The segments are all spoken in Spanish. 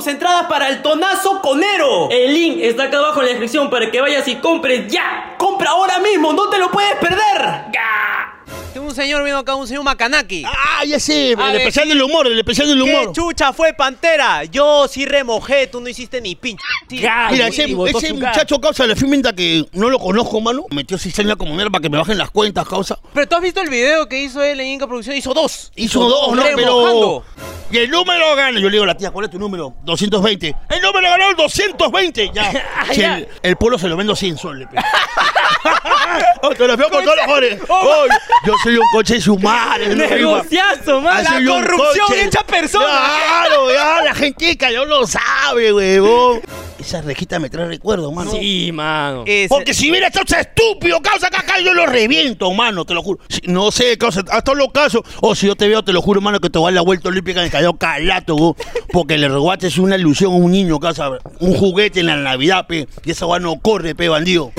tus entradas para el tonazo conero. El link está acá abajo en la descripción para que vayas y compres ya. Compra ahora mismo, no te lo puedes perder. Tengo un señor vino acá, un señor Macanaki. Ah, ya sé, el especial ¿qué- del humor, el especial del ¿Qué humor. chucha fue Pantera? Yo sí remojé, tú no hiciste ni pinche. Mira, ese, ese muchacho causa la firmenta que no lo conozco, mano. Metió cizaña como mierda para que me bajen las cuentas, causa. Pero tú has visto el video que hizo él en Inca Producción, hizo dos. Hizo dos, ¿no? Pero. Y el número gana. Yo le digo a la tía, ¿cuál es tu número? 220. El número ganó el 220. Ya. Si el, el pueblo se lo vendo 100 soles. pe. Oh, te lo veo con todos los jóvenes. Oh, Hoy, yo soy un coche sumar. Negociazo, man. Así La corrupción hecha persona. Claro, ya, la gentica ya lo sabe, huevón. Esa rejita me trae recuerdos, mano. Sí, mano. Ese- Porque si hubiera estado ese estúpido, causa acá, acá, yo lo reviento, mano, te lo juro. Si- no sé, causa, hasta los casos. O si yo te veo, te lo juro, mano, que te va a la vuelta olímpica en el Callao Calato, huevón. Porque le robaste es una ilusión a un niño, causa, un juguete en la Navidad, pe. Y esa va no corre, pe, bandido.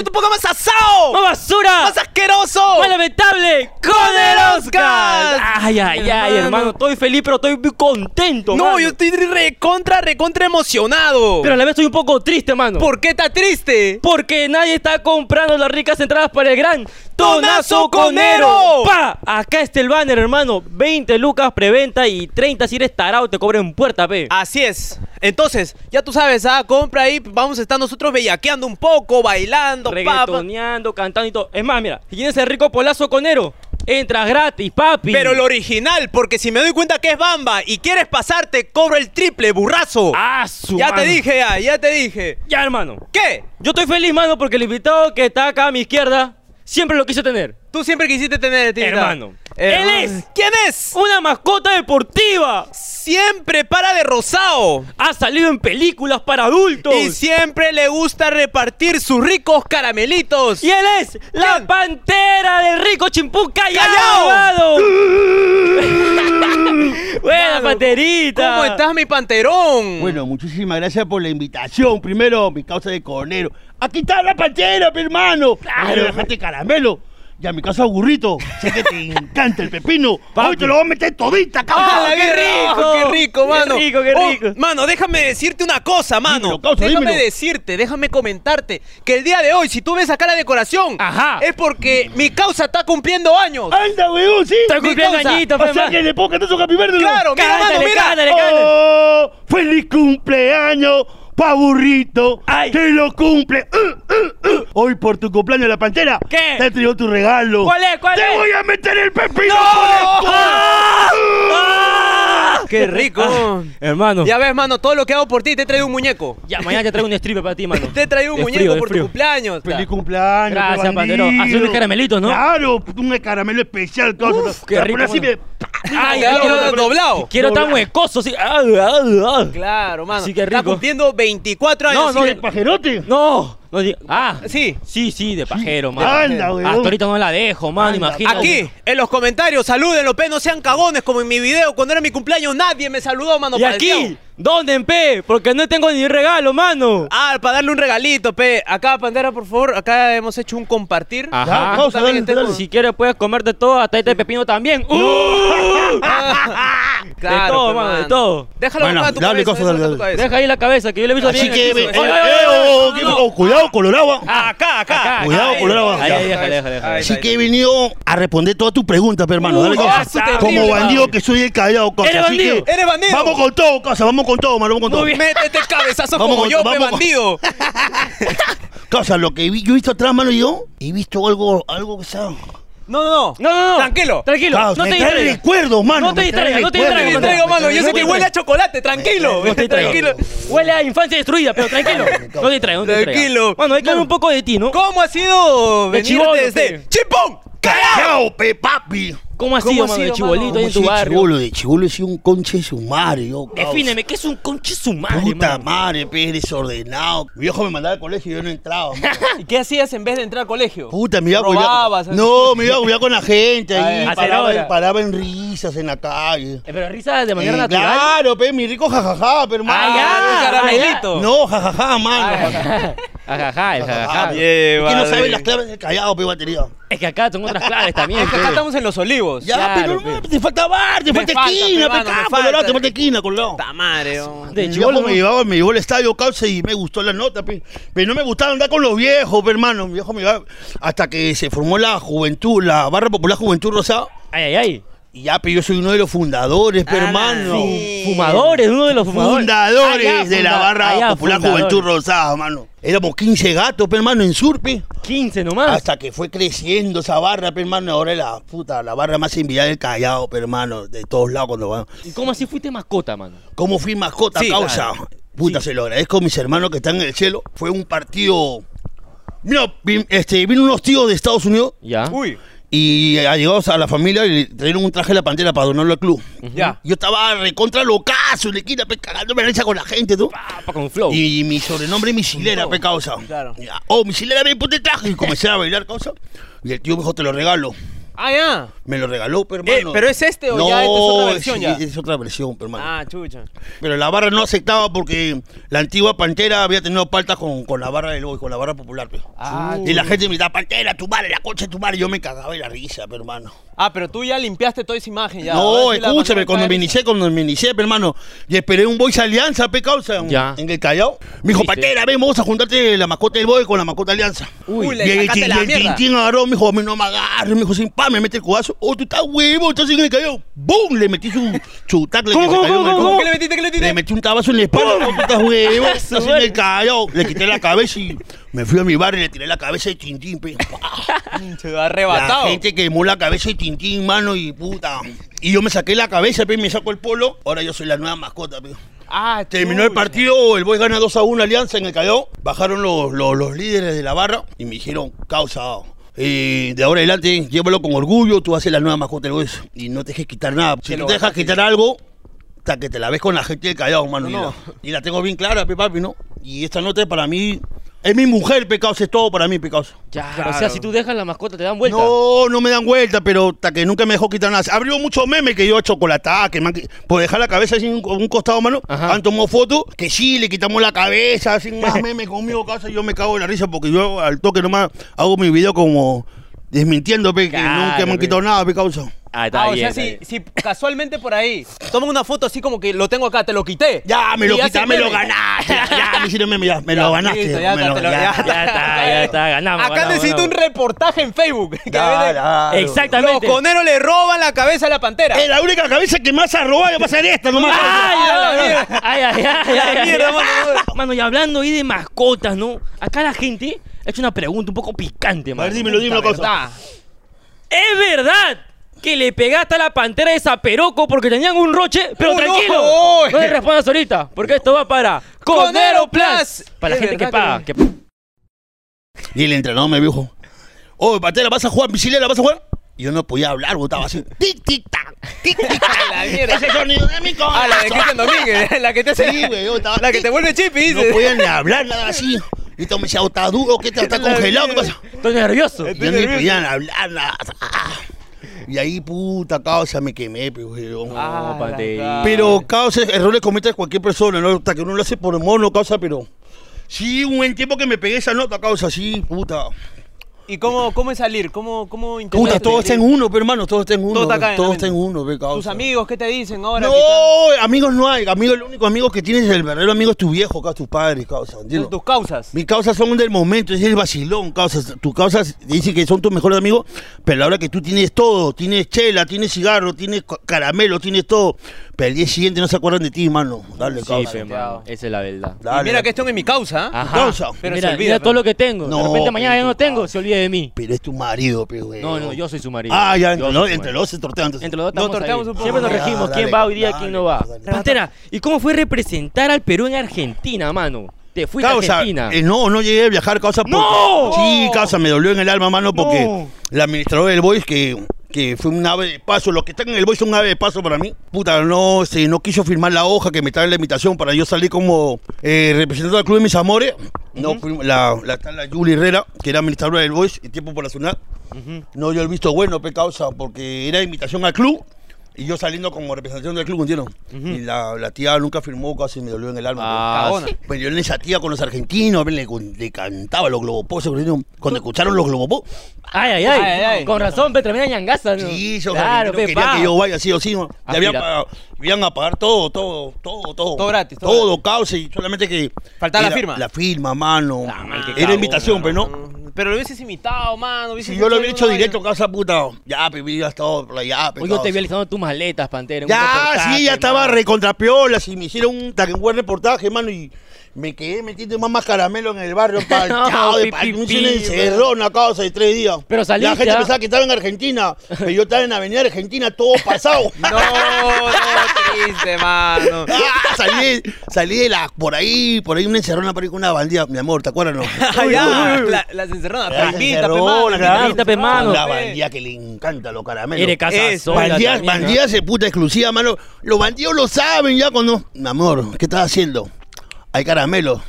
En tu poco más asado. ¡Más basura! ¡Más asqueroso! ¡Más lamentable! ¡Con el Oscar! Ay, ay, ay, Hermano. hermano. Estoy feliz, pero estoy muy contento, No, mano. yo estoy recontra, recontra emocionado. Pero a la vez estoy un poco triste, mano. ¿Por qué está triste? Porque nadie está comprando las ricas entradas para el gran Tonazo Conero. ¡Pa! Acá está el banner, hermano. 20 lucas preventa y 30 si eres tarado te cobran puerta, pe. Así es. Entonces, ya tú sabes, ah, compra ahí, vamos a estar nosotros bellaqueando un poco, bailando. Reggaetoneando, cantando y todo. Es más, mira, si tienes el rico polazo conero, entras gratis, papi. Pero lo original, porque si me doy cuenta que es Bamba y quieres pasarte, cobro el triple, burrazo. Ah, su ya te dije, ya, ya te dije. Ya, hermano. ¿Qué? Yo estoy feliz, mano, porque el invitado que está acá a mi izquierda siempre lo quise tener. Tú siempre quisiste tener, tita. Hermano. Hermano. Él es. ¿Quién es? Una mascota deportiva. Siempre para de rosado. Ha salido en películas para adultos. Y siempre le gusta repartir sus ricos caramelitos. Y él es la ¿Quién? pantera del rico chimpú ¡Callao! callado. Buena Mano, panterita. ¿Cómo estás, mi panterón? Bueno, muchísimas gracias por la invitación. Primero, mi causa de conero. Aquí está la pantera, mi hermano. Claro. dejaste caramelo. Y a mi casa burrito. Sé que te encanta el pepino. Hoy te lo voy a meter todita, cabrón. ¡Ah, qué rico! ¡Qué rico, mano! Qué rico, qué Oh, rico. mano, déjame decirte una cosa, mano. Dímelo, causa, déjame dímelo. decirte, déjame comentarte que el día de hoy, si tú ves acá la decoración, Ajá. es porque mi causa está cumpliendo años. Anda, weón, sí. Estoy cumpliendo añitos, O pe, sea que le pongo cantar su Birthday, ¿no? Claro, mira, mano, Cántale, mira. cántale, cántale. Oh, feliz cumpleaños, pa burrito. Ay. Que lo cumple. Uh, uh, uh. Hoy por tu cumpleaños la pantera. ¿Qué? Te traigo tu regalo. ¿Cuál es, cuál Te es? voy a meter el pepino ¡No! por el. ¡Ah! ¡Qué rico! Ah, hermano. Ya ves, mano, todo lo que hago por ti, te he traído un muñeco. Ya, mañana te traigo un stripper para ti, mano. Te he traído un muñeco frío, por tu frío. cumpleaños. Feliz cumpleaños. Gracias, qué Pandero. Hace unos caramelitos, ¿no? Claro, un caramelo especial. causa. qué Para rico, así. Ay, Claro, quiero, doblado. quiero tan huecoso, sí. Ah, ah, ah. Claro, mano. Sí, qué Está rico. cumpliendo 24 años. No, no. ¿De pajerote? No, no. Ah, Sí. sí, sí, de pajero, mano. Anda, weón. Hasta ahorita no la dejo, mano, Anda. imagínate. Aquí, en los comentarios, salúdenlo, pe, no sean cagones como en mi video cuando era mi cumpleaños, nadie me saludó, mano. Y aquí. ¿Dónde en P? Porque no tengo ni regalo, mano. Ah, para darle un regalito, pe. Acá, Pandera, por favor, acá hemos hecho un compartir. Ajá. Dale, este dale. Si quieres puedes comerte todo, hasta este pepino también. ¡Uh! Claro, de todo, pe, mano, de todo. Déjalo Bueno, acá a tu dale, cabeza, cosa, déjalo dale, dale. cabeza. Deja ahí la cabeza, que yo le he visto Así bien. que, piso. eh, eh, oh, que- no, no. oh, cuidado, colorado. acá, acá. Acá, Cuidado, colorado. ahí, déjale, déjale, Así que he venido a responder todas tus preguntas, pe, hermano. Dale, terrible, Como bandido que soy el callado, causa. ¿Eres Así que bandido? ¡Eres bandido! Vamos con todo, causa. Vamos con todo, mano. Vamos con todo. Muy bien. Métete cabezazos Vamos como con- yo, pe, vamos con- bandido. Causa, lo que vi- yo he visto atrás, mano, yo he visto algo, algo que sea. No, no, no. No, no, no. Tranquilo. Tranquilo. Causa, no te me trae distraigas. recuerdos, mano. No te me trae distraigas, no te recuerdos, Te distraigas, traigo, mano. Yo sé que huele a chocolate, tranquilo. No te distraigas. Tranquilo. Huele a infancia destruida, pero tranquilo. No te distraigas, no te distraigas. Tranquilo. Bueno, hay que hablar un poco de ti, ¿no? ¿Como ha sido venir desde pe. Chipón? ¡Callao! Callao, pe, papi. ¿Cómo ha ¿Cómo mano, de sido, chibolito mano? ahí en tu barrio? chibolo, de chibolo he sido un conche yo, causa. Defíneme, ¿qué es un conche su madre, Puta mano? madre, pe, desordenado. Mi viejo me mandaba al colegio y yo no entraba. mano. ¿Y qué hacías en vez de entrar al colegio? Puta, me iba a Robabas, No, me iba a culiar con la gente ahí. Paraba, hora. paraba en risas en la calle. Eh, Pero risa de manera Eh, natural. Claro, pe, mi rico jajaja, pero hermano. Ah, ya, caramelito. No, jajaja, mano. El Jajaja, bien. Es que no saben las claves del callado, pe, batería. Es que acá tengo otras claves también. Es que acá estamos en los olivos. Ya, Claro, pero pe. no, te falta bar, te Me falta falta, esquina, pe, pe, mano, me capo, falta. colorado, te falta esquina, colorado. Puta madre. De Mi chibolo, viejo me ¿no? llevaba, me llevó al estadio, causa, y me gustó la nota, pe. Pero no me gustaba andar con los viejos, pe, hermano. Mi viejo me llevaba hasta que se formó la juventud, la Barra Popular Juventud Rosada. Ay, ay, ay. Y ya, pero yo soy uno de los fundadores, pe, Ah, hermano. sí. Fumadores, uno de los fumadores. Fundadores de la Barra ya, Popular fundadores. Juventud Rosada, mano. Éramos 15 gatos, pe, hermano, en Surpe. 15 nomás. Hasta que fue creciendo esa barra, pe, hermano. Ahora es la puta, la barra más envidiada del Callao, pe, hermano. De todos lados cuando van. ¿Y cómo así fuiste mascota, mano? ¿Cómo fui mascota Sí, causa? claro. Puta, se lo agradezco a mis hermanos que están en el cielo. Fue un partido. Mira, este, vino unos tíos de Estados Unidos Ya. Uy, y allegados a la familia y le trajeron un traje de la pantera para donarlo al club. ya. Yo estaba recontra locazo, le quita, pe, cagándome la risa con la gente, tú. Papa con flow. Y mi sobrenombre es misilera, pe causa. claro. Ya, Oh, misilera, me el traje. Y comencé a bailar, causa. Y el tío me dijo, te lo regalo. Ah, ya. Me lo regaló, pero Eh, hermano. ¿pero es este o no, ya esta es otra versión sí, ya? Es otra versión, pero hermano. Ah, chucha. Pero la barra no aceptaba porque la antigua Pantera había tenido paltas con, con la barra del hoy, con la barra popular, pe. Ah, Y la gente me gritaba, Pantera, tu madre, la concha de tu madre. Yo me cagaba de la risa, pero hermano. Ah, pero tú ya limpiaste toda esa imagen ya. no, escúchame, cuando me inicié, cuando me inicié, hermano, y esperé un Boys Alianza, pe, causa, en, Ya. en el Callao. Me dijo. Pantera, ven, vamos a juntarte la mascota del Boy con la mascota Alianza. Uy, le y tin- la y el mierda. Tintín agarró, me dijo, a mí no me agarres, me dijo, sin pa, me mete el codazo. Oh, tú estás huevo, estás en el Callao. ¡Bum! Le metí su, su tacle ¿Cómo, que se cómo, cayó en el cómo, codo. ¿Qué le metiste? ¿Qué le metiste? Le metí un tabazo en la espalda, ¡Pum! puta huevo, estás en el Callao. Le quité la cabeza y me fui a mi bar y le tiré la cabeza de Tintín, pe. Se va La arrebatado. gente quemó la cabeza de Tintín, mano, y puta. Y yo me saqué la cabeza, pe, me saco el polo. Ahora yo soy la nueva mascota, pe. Ah, Terminó el partido, el Boy gana 2 a 1 Alianza en el Callao. Bajaron los, los, los líderes de la barra y me dijeron, causa, eh, de ahora adelante, llévalo con orgullo, tú haces la nueva mascota del Boys y no te dejes quitar nada. Si lo te dejas quitar algo, hasta que te la ves con la gente del Callao, mano. No, y, no. La, y la tengo bien clara, pe, papi, ¿no? Y esta nota para mí, es mi mujer, pecados, es todo para mí, pecados. Ya, Claro. o sea, si tú dejas la mascota, te dan vuelta. No, no me dan vuelta, pero hasta que nunca me dejó quitar nada. Abrió muchos memes que yo chocolatada, que me han qui- por dejar la cabeza así un, un costado, mano. Ajá. Han tomado fotos, que sí, le quitamos la cabeza, sin más memes conmigo, casa. Yo me cago de la risa porque yo al toque nomás hago mi video como desmintiendo, pe, que Claro, nunca me han quitado nada, pe, causa. Ah, está Ah, o bien. sea, está si, bien. si casualmente por ahí toman una foto así como que lo tengo acá, te lo quité. Ya, me Y lo quitaste, me lo ganaste. Ya, me hicieron meme, ya, me Ya, lo ganaste. listo, ya me está, lo- ya. está, ya está, ganamos. Acá ganamos, necesito un reportaje en Facebook. que a ya. Los Exactamente. coneros le roban la cabeza a la pantera. Es la única cabeza que más ha robado va a ser esta nomás. Ay, ay, ay, ay, ay, ay, mierda, mano. Mano, y hablando ahí de mascotas, ¿no? Acá la gente ha hecho una pregunta un poco picante, A mano. ver, dímelo, dímelo, verdad. ¿Es verdad que le pegaste a la pantera de Zaperoco porque tenían un roche? Pero Oh, no. tranquilo, Oh. no le respondas ahorita, porque esto va para Conero Plus. Para la gente que paga. que- Y el entrenador me dijo, oh, Patela, ¿vas a jugar? ¿Misilera, vas a jugar? Y yo no podía hablar, estaba así, tic, tic, tac, tic, tic, tac. La mierda. Ese sonido de mi corazón. Ah, la de Cristian Domínguez, la que te hace. Sí, güey, yo estaba- La que te vuelve chipi, No dice. podía ni hablar, nada así. Y todo me decía, oh, está duro, ¿qué te está La congelado? ¿Qué pasa? Estoy nervioso. Yo ni podían hablar, nada. Y ahí, puta, causa, me quemé, pero, weón. Ah, No, Pero causa, errores comete cualquier persona, ¿no? Hasta que uno lo hace por mono, causa, pero... Sí, un buen tiempo que me pegué esa nota, causa, sí, puta. ¿Y cómo, cómo es salir? ¿Cómo, cómo Puta, todo está en uno, pero hermano, todo está en uno. Todo está acá en todo está en uno, pe, causa. ¿Tus amigos qué te dicen ahora? No, amigos no hay. Amigo, el único amigo que tienes, el verdadero amigo es tu viejo, causa, tus padres, causa. ¿entiendes? tus causas. Mis causas son del momento, es el vacilón, causas. Tus causas dicen que son tus mejores amigos, pero a la hora que tú tienes todo, tienes chela, tienes cigarro, tienes ca- caramelo, tienes todo, pero el día siguiente no se acuerdan de ti, mano. Dale, Sí, causa. pe, mano, esa es la verdad. Y mira que esto es mi causa. ¿ah? Ajá. Causa. Pero mira, se olvida, mira todo lo que tengo. de No, repente mañana ya no tengo, se olvide de mí. Pero es tu marido, pe, güey. No, no, yo soy su marido. Ah, ya, Yo entre, soy los- su entre marido. los dos se tortean. entonces. Entre los dos Nos estamos torteamos ahí. un poco. Siempre nos regimos dale, quién va hoy día, dale, quién no va. dale. Pantera, ¿y cómo fue representar al Perú en Argentina, mano? Te fuiste a Causa, Argentina. eh, no, no llegué a viajar, causa. porque- ¡No! Sí, causa, me dolió en el alma, mano, porque No. el administrador del Boys, que que fue un ave de paso. Los que están en el boy son un ave de paso para mí. Puta, no, este, no quiso firmar la hoja que me estaba en la invitación para yo salir como eh, representante del club de mis amores. No, fuimos- la, la, está la Julie Herrera, que era administradora del Boys y tiempo por la ciudad. No dio el visto bueno, pe causa, porque era invitación al club. Y yo saliendo como representación del club, ¿entiendes? Y la, la tía nunca firmó, casi me dolió en el alma. Ah. Pero yo en esa tía con los argentinos, le, le cantaba los globopos, cuando escucharon los globopos. Ay, ay, ay, Ay, ay. Con razón, pe, tremenda ñangaza, ¿no? Sí, esos claro, pe, pa. que yo vaya sí o sí, ¿no? Ah, habían, pagado- iban a pagar todo, todo, todo, todo. Todo gratis, todo Todo, causa, y solamente que... Faltaba la firma. La firma, mano. Ah, man, era invitación, pero no. Pero lo hubieses imitado, mano. hubieses Si yo lo hubiera hecho directo, casa puta, ya, pe, ya estaba por allá, pe, Oye, yo te causa. vi alistando tus maletas, Pantera. Ya, sí, ya estaba recontrapiolas y me hicieron un, un buen reportaje, mano, y me quedé metiendo más, caramelo en el barrio para chao, de pi, pi, pi, encerrón a causa de tres días. Pero saliste, La gente ¿ah? pensaba que estaba en Argentina, pero yo estaba en Avenida Argentina, todo pasado. No, no, triste, mano. Ah, salí, salí de la, por ahí, por ahí una encerrona por ahí con una bandida, mi amor, ¿te acuerdas no? Ah, ya, la- las encerronas. Las Pero invita, pe, encerronas, mano. claro. Invita, pe, mano. Una pe. bandida que le encanta los caramelos. Eres casa Bandidas, bandidas de puta exclusiva, mano. Los bandidos lo saben ya cuando. Mi amor, ¿qué estás haciendo? Hay caramelos.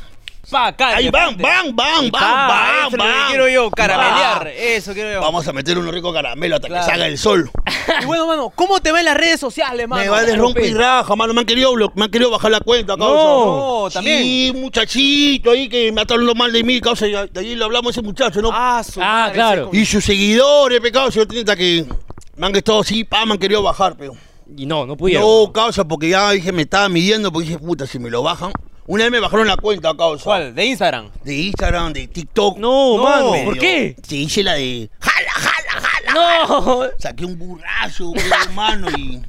Pa, acá, Ahí van, van, van, van, van, Eso es lo que quiero yo, caramelear. Va. Eso quiero yo. Vamos a meter unos ricos caramelos hasta Claro. que salga el sol. Y bueno, mano, ¿cómo te va en las redes sociales, mano? Me va de rompe y raja, mano. Me han querido, blo- me han querido bajar la cuenta, causa. No, también. Sí, muchachito ahí que me está hablando mal de mí, causa. y De ahí le hablamos a ese muchacho, ¿no? Ah, su Ah, madre, claro. ese con- Y sus seguidores, pecado, yo tenía que. Me han estado así, pa, me han querido bajar, pero. Y no, no pudieron. No, causa, porque ya dije, me estaba midiendo, porque dije, puta, si me lo bajan. Una vez me bajaron la cuenta, causa. ¿Cuál? ¿De Instagram? De Instagram, de TikTok. No, No, mano, ¿por qué? Se hice la de. ¡Jala, jala, jala! No. Saqué un burrazo, hermano, y.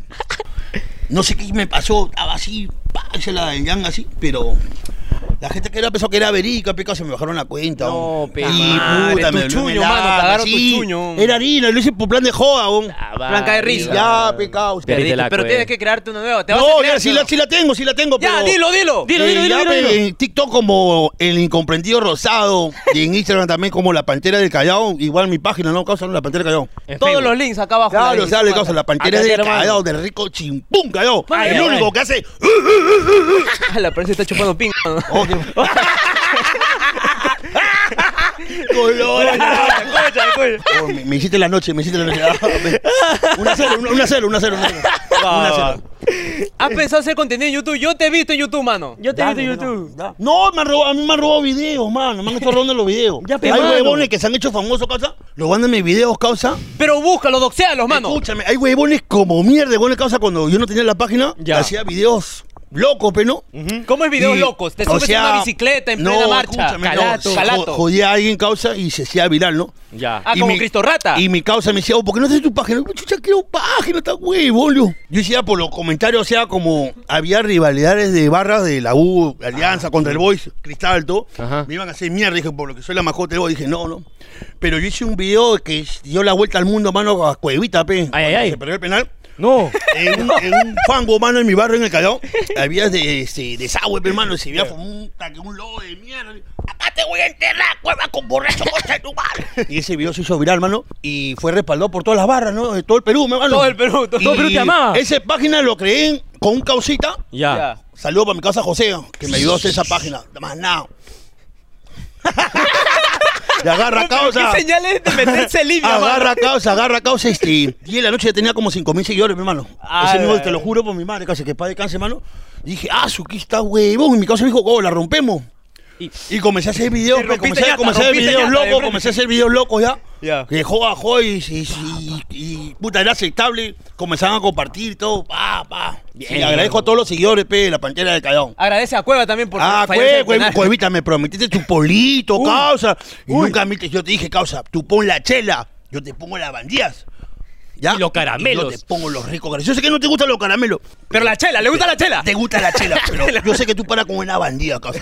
No sé qué me pasó, estaba así, pa, hice la de Yang así, pero. La gente que era pensó que era verica, pecado, se me bajaron la cuenta. No, y pe, madre, puta, tu me dolió en chuño, mano, agarró tu chuño. Era harina, lo hice por plan de joda, güey. Ah, Blanca de risa. Ya, pecado. Pero tienes que crearte una nueva. ¿Te vas a No, crear, ya, sí, no? la, sí la tengo, sí la tengo, Ya, pero... dilo, dilo. Dilo, dilo, Eh, dilo, ya, dilo, pe, dilo. En TikTok como el incomprendido rosado y en Instagram también como la pantera del Callao. Igual mi página, ¿no? Causa la pantera del Callao. En Todos Facebook. los links acá abajo. Claro, la o sea, le causa la pantera del. Callao, del rico chimpún Callao. El único que hace... La prensa está chupando ping. mano. Oh, qué- Color. Escucha, escucha. Oh, me, me hiciste la noche, me hiciste la noche. Ah, me- Una cero, una, una cero, una cero, una cero. Una cero. ¿Has pensado hacer contenido en YouTube? Yo te he visto en YouTube, mano. Yo te he visto en YouTube. No, no, me han robado, a mí me han robado videos, mano. Me han estado robando los videos. Ya, pe, Hay mano. huevones que se han hecho famosos, causa. Los mandan mis videos, causa. Pero búscalo, doxealos, mano. Escúchame, hay huevones como mierda, huevones, causa. Cuando yo no tenía la página, Ya. hacía videos locos, pero no. ¿Cómo es videos Y, locos? Te o subes sea, a una bicicleta en no, plena marcha. escúchame, no, Calato. jo- Calato. Jodía a alguien, causa, y se hacía viral, ¿no? Ya. Ah, Y como mi- Cristo Rata. Y mi causa me decía, oh, ¿por qué no haces tu página? Chucha, quiero página, está huevo, Yo Yo decía por los comentarios, o sea, como había rivalidades de barras de la U, Alianza contra el Boys, Cristal, todo. Ajá. Me iban a hacer mierda, dije, por lo que soy la mascota del. Dije, no, no. Pero yo hice un video que dio la vuelta al mundo, mano, a Cuevita, pe. Ay, ay, ay. Se perdió el penal. No. En un, en un fango, mano, en mi barrio, en el Callao, había de, este, desagüe, pe, hermano, y se veía como un, taque, un lobo de mierda. Acá te voy a enterrar, cueva con borracho, concha de tu madre. Y ese video se hizo viral, mano, y fue respaldado por todas las barras, ¿no? De todo el Perú, hermano. Todo el Perú, todo el Perú te amaba. Esa página lo creé con un causita. Ya. Saludo para mi casa José, que me ayudó a hacer esa página. Más nada. y agarra causa. ¿Qué señales de meterse limpio? Agarra causa, agarra causa, este. Y en la noche ya tenía como 5 mil seguidores, mi hermano. Ah, Ese mismo, te lo juro por mi madre, casi que padre cáncer, hermano. Dije, ah, su que está huevón. Y mi causa me dijo, oh, la rompemos. Y- Y comencé a hacer videos, comencé, comencé a hacer videos locos, comencé a hacer videos locos ya. Ya. Que joda, joda y, y, y- y, puta, era aceptable. Comenzaban a compartir todo, pa, pa. Bien. Y agradezco a todos los seguidores, pe, de la pantera del Callao. Agradece a Cueva también por Ah, fallarse cue, el cue, penal. cuevita, me prometiste tu polito, causa. Y Uy. nunca me yo te dije, causa, tú pon la chela, yo te pongo las bandías. ¿Ya? Y los caramelos. yo te pongo los ricos caramelos. Yo sé que no te gustan los caramelos. Pero la chela, ¿le gusta la chela? Te gusta la chela, pero yo sé que tú paras con una bandida, causa.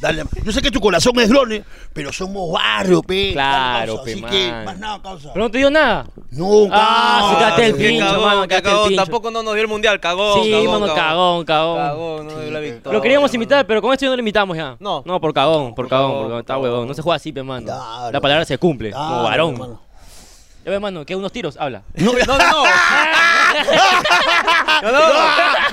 Dale, yo sé que tu corazón es grone, pero somos barrio, pe. Claro, pe, Así que, más nada, causa. Pero no te dio nada. No, Ah, el pincho, cagón, mano, qué quédate el cagón. pincho. Tampoco no nos dio el mundial, cagón. sí, cagón, mano, cagón, cagón. Cagón, no dio la victoria. Lo queríamos mano. invitar, pero con esto ya no lo invitamos ya. No. No, por cagón, por, Por cagón, cagón, porque está por huevón. cagón. No se juega así, pe, mano. Claro. La palabra se cumple, como Claro, varón. hermano. Ya ves, mano, que unos tiros, habla. No, No, no, no. No, no.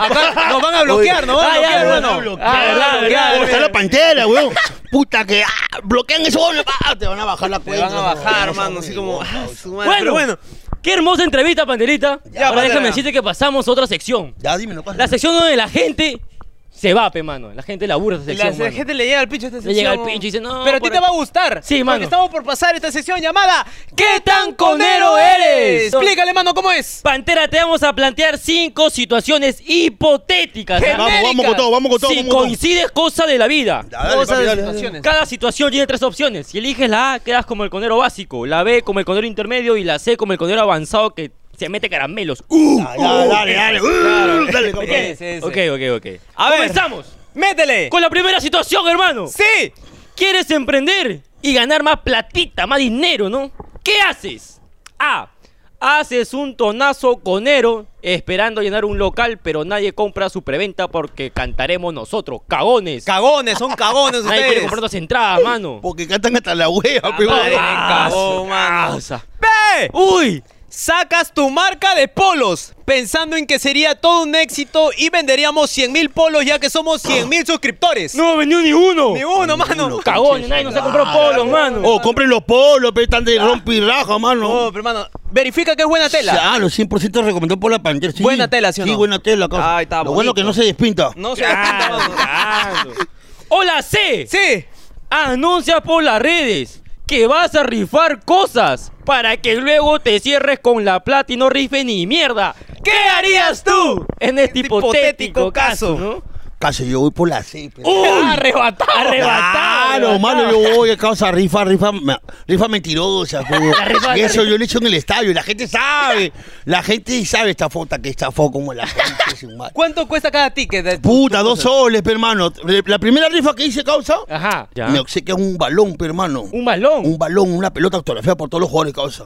Acá nos van a bloquear, ¿no? Ah, ya, Van a bueno. bloquear. Ah, verdad, verdad. ¿Cómo está la pantera, weón? Puta que ah, bloquean eso, ah, te van a bajar la Te cuenta. van a bajar, no, mano, no, así como. ah, no. su madre. Bueno, Pero bueno. Qué hermosa entrevista, Panterita. Ya, Ahora déjame decirte que pasamos a otra sección. Ya, dime, no pasa. La sección donde la gente se va, pe, mano. La gente labura esa La, sección, la mano. gente le llega al pincho esta Le sección. llega al pincho y dice, no, Pero a ti por te va a gustar. Sí, porque mano. estamos por pasar esta sección llamada ¿Qué tan conero eres? Explícale, mano, ¿cómo es? Pantera, te vamos a plantear cinco situaciones hipotéticas. ¿ah? Vamos, vamos con todo, vamos con todo. Si vamos con todo. coincides, cosa de la vida. Ya, dale, papi, dale, dale. situaciones. Cada situación tiene tres opciones. Si eliges la A, quedas como el conero básico. La B como el conero intermedio. Y la C como el conero avanzado que se mete caramelos. ¡Uh! Ya, ya, dale, dale. Uh, dale, compadre. sí, sí. Ok, ok, ok. A ver. Comenzamos ¡Métele! con la primera situación, hermano. ¡Sí! ¿Quieres emprender y ganar más platita, más dinero, no? ¿Qué haces? A. Haces un tonazo conero esperando llenar un local, pero nadie compra su preventa porque cantaremos nosotros, cagones. Cagones, son cagones nadie quiere ustedes. comprar las entradas, mano. Porque cantan hasta la wea, Ah, madre, Ah, cagón, mano. ¡Uy! Sacas tu marca de polos pensando en que sería todo un éxito y venderíamos 100 mil polos ya que somos 100 mil suscriptores. No vendió ni uno. Ni uno, mano. uno. Cagones, nadie nos ha comprado polos, mano. Oh, compren los polos, pero están de rompe y raja, mano. No, pero hermano, verifica que es buena tela. Claro, 100% recomendó por la pantera. Sí. Buena tela, ¿sí o no? Sí, buena tela, causa. Ay, está Lo bueno bonito. que no se despinta. No se Claro, claro. Hola, C. Sí. Anuncia por las redes que vas a rifar cosas para que luego te cierres con la plata y no rife ni mierda. ¿Qué harías tú en este hipotético caso? ¿no? Casi yo voy por la C. Arrebatado. Arrebatado. Claro, mano, yo voy a causa rifa, rifa, rifa mentirosa. y eso yo lo he hecho en el estadio y la gente sabe. La gente sabe esta foto que esta foto como la gente. ¿Cuánto cuesta cada ticket? Puta, dos soles, hermano. La primera rifa que hice, causa, Ajá. Ya. me obsequia un balón, hermano. Un balón. un balón, una pelota autografiada por todos los jugadores, causa.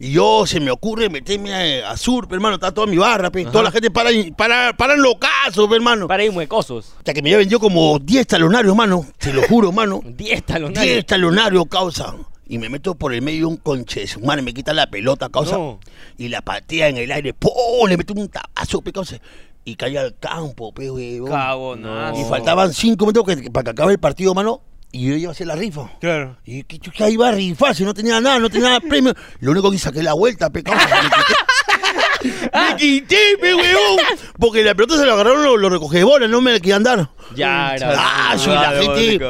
Y yo se me ocurre meterme a, a Sur, pe, hermano, está toda mi barra, pe. Toda la gente para, para, para en los casos, pe, hermano. Para ir muecosos. Hasta que me había vendido como 10 talonarios, hermano. Te lo juro, hermano. 10 talonarios. 10 talonarios, causa. Y me meto por el medio de un conche, madre me quita la pelota, causa. No. Y la patea en el aire, ¡pum! Le meto un tabazo, pe, causa. Y cae al campo, pe, huevón. Cagonazo. Y faltaban 5 minutos que- para que acabe el partido, mano. Y yo iba a hacer la rifa. Claro. Y que chucha iba a rifar si no tenía nada, no tenía nada premio. Lo único que saqué la vuelta, pecado. Me quité, me quité, pe, huevón. Porque la pelota se la agarraron los lo recoge de bola, no me la querían dar. Ya, era. Ah, la gente.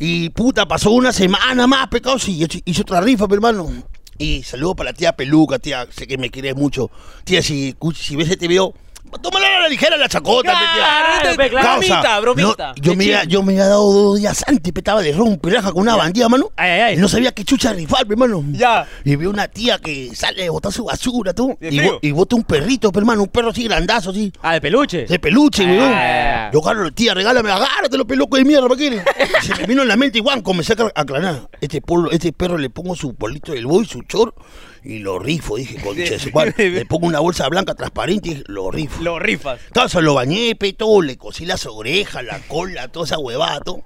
Y puta, pasó una semana más, pecado, sí, hice, hice otra rifa, pe, hermano. Y saludo para la tía Peluca, tía, sé que me quieres mucho. Tía, si, si ves este video, tómala a la ligera la chacota. Claro, claro. Bromita, bromita. no, yo, me, había- yo me había dado dos días antes, pe, estaba de romperaja con una bandida, mano. Ay, ay, ay. Y no sabía qué chucha rifar, hermano. Ya. Y veo una tía que sale a botar su basura, tú. Y, bo- y bota un perrito, pe, hermano, un perro así grandazo, así. Ah, de peluche. De peluche, Ah, weón. Yo, Carlos, tía, regálame, agárrate los pelocos de mierda, ¿para qué? Se me vino en la mente igual, comencé a aclarar. Este, polo, este perro le pongo su polito del boy, su chor, y lo rifo, dije, madre. Le pongo una bolsa blanca transparente y dije, lo rifo. Lo rifas. Caso, lo bañé, pe, todo, le cosí las orejas, la cola, toda esa huevada, todo.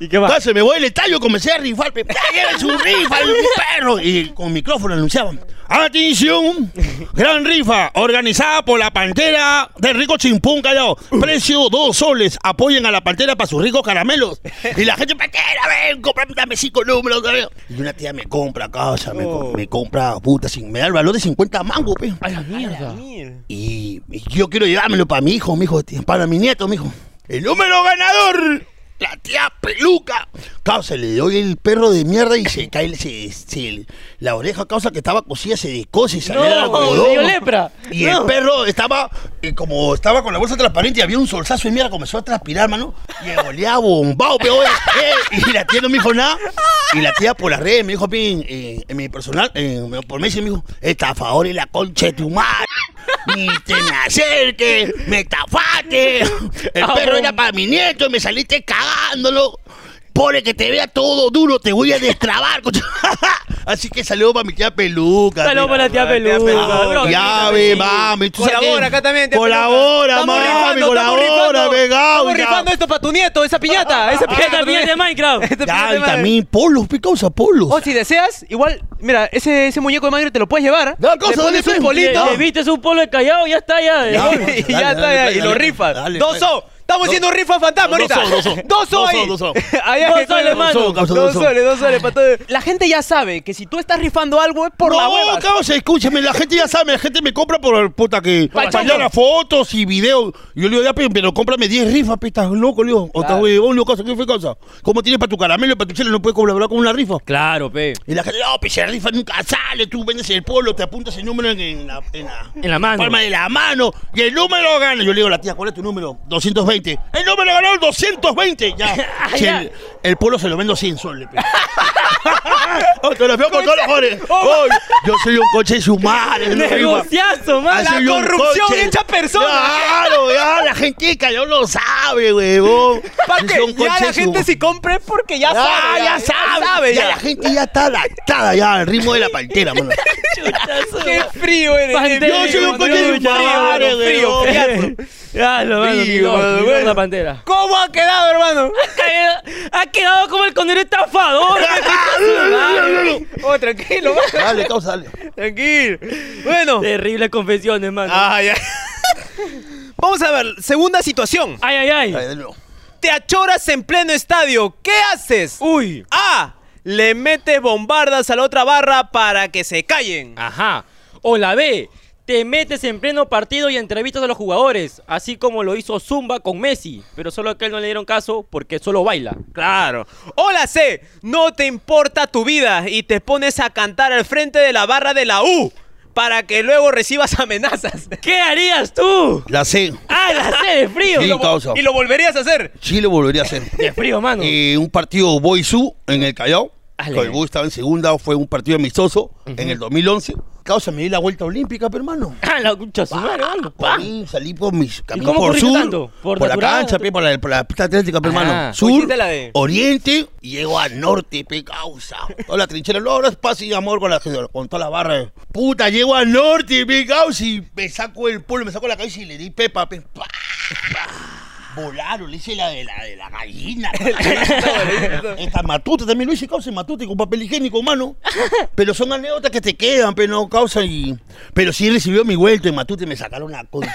¿Y qué? Caso, me voy al estadio, comencé a rifar, pe, ¡Ya su rifa, el perro! Y con micrófono anunciaban. Atención, gran rifa, organizada por la Pantera de Rico Chimpún, callao. Precio dos soles, apoyen a la Pantera para sus ricos caramelos. Y la gente, Pantera, ven, cómprame, dame cinco números. dame". Y una tía me compra casa, me, co- me compra, puta, sin- me da el valor de 50 mangos, pe. Ay, la mierda. Y, y yo quiero llevármelo para mi hijo, mi hijo, para mi nieto, mi hijo. El número ganador, peluca. Causa, le doy el perro de mierda y se cae, se, se- la oreja causa que estaba cosida se descose y salió No, algodón. le dio lepra. Y No. el perro estaba, eh, como estaba con la bolsa transparente y había un solzazo de mierda, comenzó a transpirar, mano. Y olía bombado, peor. y la tía no me dijo nada. Y la tía por las redes me dijo, "Pi, eh, en mi personal, eh, por Messi me dijo, estafador y la concha de tu madre. Ni te me acerques, me estafaste. El Ah, perro era para mi nieto y me saliste cagándolo. Pobre que te vea todo duro, te voy a destrabar. Así que saludos para mi tía Peluca. Saludos pe. para la tía Peluca. Peluca. bro. Ya, ve, mami. tú Colabora acá también. Colabora, mami, rifando, colabora, estamos venga. Estamos rifando esto para tu nieto, esa piñata. Esa ¿Qué piñata de Minecraft? Ya, y también polos, pe causa, polos. O si deseas, igual, mira, ese, ese muñeco de Minecraft te lo puedes llevar. Le cosa, dale, un polito. Le, vistes un polo de callado ya está ya. Ya. y ya está, ya, y lo rifas. Dos pues. Estamos haciendo rifa fantasma Dos ahorita. dos so. Dos so Dos dos soles, dos soles, dos soles para todo. La gente ya sabe que si tú estás rifando algo es por la no, hueva. causa, escúchame, la gente ya sabe, la gente me compra por puta que para fotos y videos. Yo le digo, ya, pe, pero cómprame 10 rifas, pe, estás loco, le digo. O estás huevón, le ¿qué fue causa? ¿Cómo tienes para tu caramelo y para tu chela? No puedes colaborar con una rifa. Claro, pe. Y la gente, no, pues la rifa nunca sale, tú vendes el polo, te apuntas el número en, en la, en, la, En la mano. palma de la mano y el número gana. Yo le digo a la tía, ¿cuál es tu número? 220. El número ganó el 220. Ya. Ah, Si ya. el, el polo se lo vendo 100 soles. pe. Autografío con todos los jóvenes. Hoy, yo soy un coche sumar. Negociazo, man. La corrupción hecha persona. Claro, ya la gente cayó lo sabe, huevón. Ya la gente si compre es porque ya ya, sabe. ya, sabe, ya, la gente ya está adaptada ya al ritmo de la pantera, mano. Qué frío eres. Pantera, Yo soy un coche chucha, frío, frío. Ya lo mano, mi Lord bueno. la pantera. ¿Cómo ha quedado, hermano? Ha quedado como el conero estafador. Oh, tranquilo, Dale, causa, dale. tranquilo. Bueno. Terribles confesiones, mano. Ah, ya. Vamos a ver, segunda situación. Ay, ay, ay. De nuevo. Te achoras en pleno estadio. ¿Qué haces? Uy. A. Le metes bombardas a la otra barra para que se callen. Ajá. O la B. Te metes en pleno partido y entrevistas a los jugadores, así como lo hizo Zumba con Messi, pero solo que él no le dieron caso porque solo baila. Claro. O la C. No te importa tu vida y te pones a cantar al frente de la barra de la U para que luego recibas amenazas. ¿Qué harías tú? La C. Ah, la C de frío. Sí, causa. Y lo volverías a hacer. Chile volvería a hacer. De frío, mano. Eh, un partido Boisú en el Callao. El Boy estaba en segunda, fue un partido amistoso en el 2011. Causa, me di la vuelta olímpica, pero hermano. Ah, la. Pa. Salí, por mis caminos por sur, tanto? por, ¿Por la cancha, pe, por, la, por la pista atlética, pe, Ah. hermano. ¿O Sur, hiciste la de- oriente y llego al norte, pe, causa. Toda la trinchera, no, ahora es paz y amor con, la, con toda la barra. Puta, llego al norte, pe, causa, y me saco el polo, me saco la cabeza y le di pepa, pe. Pa, pa. Volaron, le hice la de la, de la gallina. Esta matute también lo hice, causa, en matute con papel higiénico, mano. Pero son anécdotas que te quedan, pero no causa y. Pero sí recibió mi vuelto en matute, me sacaron la weón.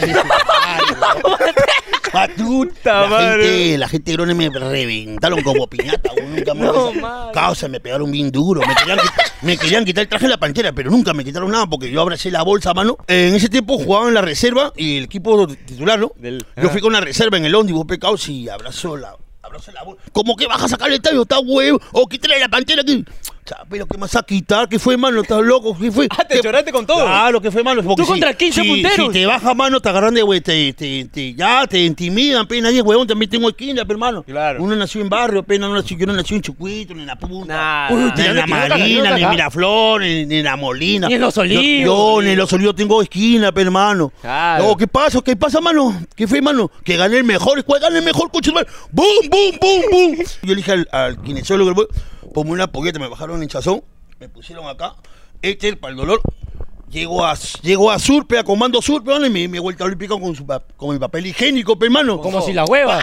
Matute. La madre. gente, la gente grone me reventaron como piñata, nunca me No. Causa, me pegaron bien duro. Me querían, qui- me querían quitar el traje de la pantera, pero nunca me quitaron nada porque yo abracé la bolsa, mano. En ese tiempo jugaba en la reserva y el equipo titular, ¿no? Del- Yo fui con la reserva en el ómnibus, pecados, y abrazó la. Abrazó la. ¿Cómo que vas a sacar el estadio? ¿Está huevo? ¿O quítale la pantera aquí? Pero ¿qué más a quitar? ¿Qué fue, mano? ¿Estás loco? ¿Qué fue? Ah, te ¿Qué- choraste con todo. Claro, ¿qué fue, mano? Tú contra 15 si, punteros. Si te baja, mano, te agarran de güey, te, te, te- ya te intimidan, pe, nadie huevón, también tengo esquina, hermano. Claro. Uno nació en barrio, pe, no nació, yo no nací en Chucuito, ni en la punta. Nah, Uy, nah. ni en la Marina, ni en. Miraflores, ni en la Molina. Ni en Los Olivos. Yo, ni en Los Olivos tengo esquina, pe, hermano. Claro. No, ¿qué pasa? ¿Qué pasa, mano? ¿Qué fue, mano? Que gané el mejor, ¿cuál gane el mejor coche? ¡Bum, bum, bum, bum! Yo le dije al, al kinesiólogo, ponme una poqueta, me bajaron el hinchazón, me pusieron acá, este para el dolor. Llego a, llego a Surpe, a Comando Surpe, y me, me vuelta olímpica con, su, con el papel higiénico, pe, hermano. Como si la hueva.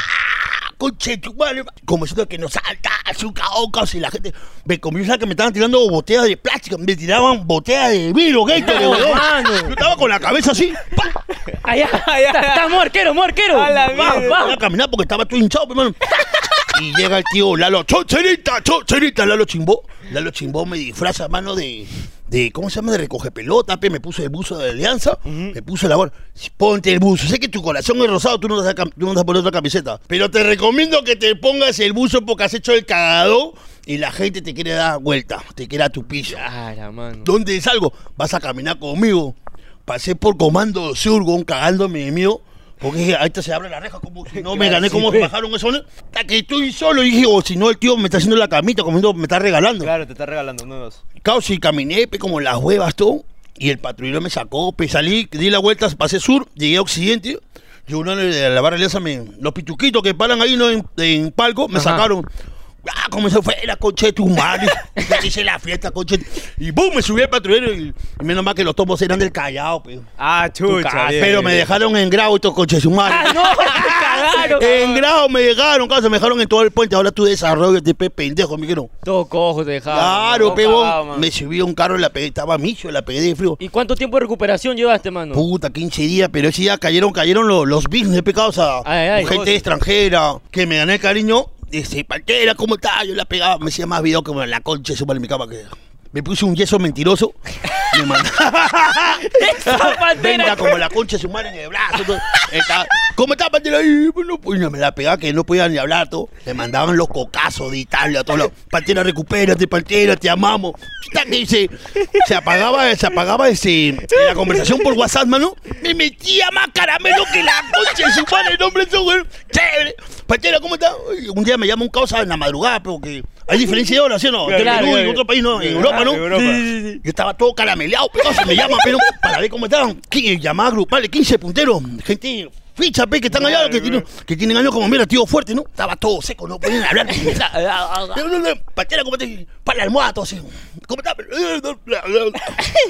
Conche tu madre, como siento que nos salta su caocas y la gente me comienza que me estaban tirando botellas de plástico, me tiraban botellas de vino, weón. mano. Yo estaba con la cabeza así, ¡pa! Allá. Allá. Está, está morquero, morquero. A la Va, va. Voy a caminar porque estaba todo hinchado, pe, hermano. Y llega el tío Lalo, chocherita, chocherita, Lalo Chimbó. Lalo Chimbó me disfraza, mano, de, de ¿cómo se llama? De recoge pelota, pe. Me puso el buzo de Alianza, me puso la gorra. Ponte el buzo. Sé que tu corazón es rosado, tú no vas a, tú no vas a poner otra camiseta. Pero te recomiendo que te pongas el buzo porque has hecho el cagado y la gente te quiere dar vuelta, te quiere a tu piso. Cara, mano. ¿Dónde salgo? Vas a caminar conmigo. Pasé por Comando Sur, weón, cagándome de miedo. Porque dije, ahorita se abre la reja, como si no me gané, como bajaron eso. Hasta que estoy solo y dije, o si no, el tío me está haciendo la camita, como me está regalando. Claro, te está regalando nuevos. Caos y caminé, pe, como las huevas, todo. Y el patrullero me sacó, pe, salí, di la vuelta, pasé sur, llegué a occidente. Y uno de la barra alianza, me, los pituquitos que paran ahí ¿no? en, en palco, me Ajá. sacaron. Ah, comenzó fue la concha de tu madre. Yo hice la fiesta, concha. de- Y boom, me subí al patrullero y, y menos mal que los tomos eran del Callao, pe. Ah, chucha. bien, Pero bien, me dejaron en grado estos coches madre. ¡Ah, no! ¡Te cagaron! En grado me dejaron, causa, me dejaron en todo el puente. Ahora tú desarrollo de pe pendejo, me dijeron. Todo cojo te dejaron. Claro, man. Me subí a un carro, la pegué, estaba micho, la pegué de frío. ¿Y cuánto tiempo de recuperación llevaste, mano? Puta, 15 días, pero ese día cayeron, cayeron los, los business pecados a Ay, ay, gente extranjera que me gané cariño. Dice, Pantera, ¿cómo está? Yo la pegaba, me hacía más video en la concha de su en mi cama que. Me puse un yeso mentiroso. Me. Venda como la concha de su madre en el brazo. todo. Estaba, ¿Cómo está, Pantera? Bueno, pues, me la pegaba que no podía ni hablar. Todo. Me mandaban los cocazos de Italia. Todo lo, Pantera, recupérate, Pantera, te amamos. Que se, se apagaba, se apagaba ese, la conversación por WhatsApp, mano. Me metía más caramelo que la concha de su madre. El nombre de su güey. Chévere. Pantera, ¿cómo está? Ay, Un día me llama un causa en la madrugada, pero que hay diferencia de hora, ¿sí o no? Entre Claro, Perú y claro. otro país, ¿no? En Europa, ¿no? Europa. Yo estaba todo carameleado, pero se me llama, pero para ver cómo estaban. Llamada grupal de 15 punteros. Gente, ficha, pe, que están allá, que, tienen, que tienen años como mira, tío fuerte, ¿no? Estaba todo seco, no podían hablar. Pachera, ¿cómo te.? Para la almohada, todo así. ¿Cómo está?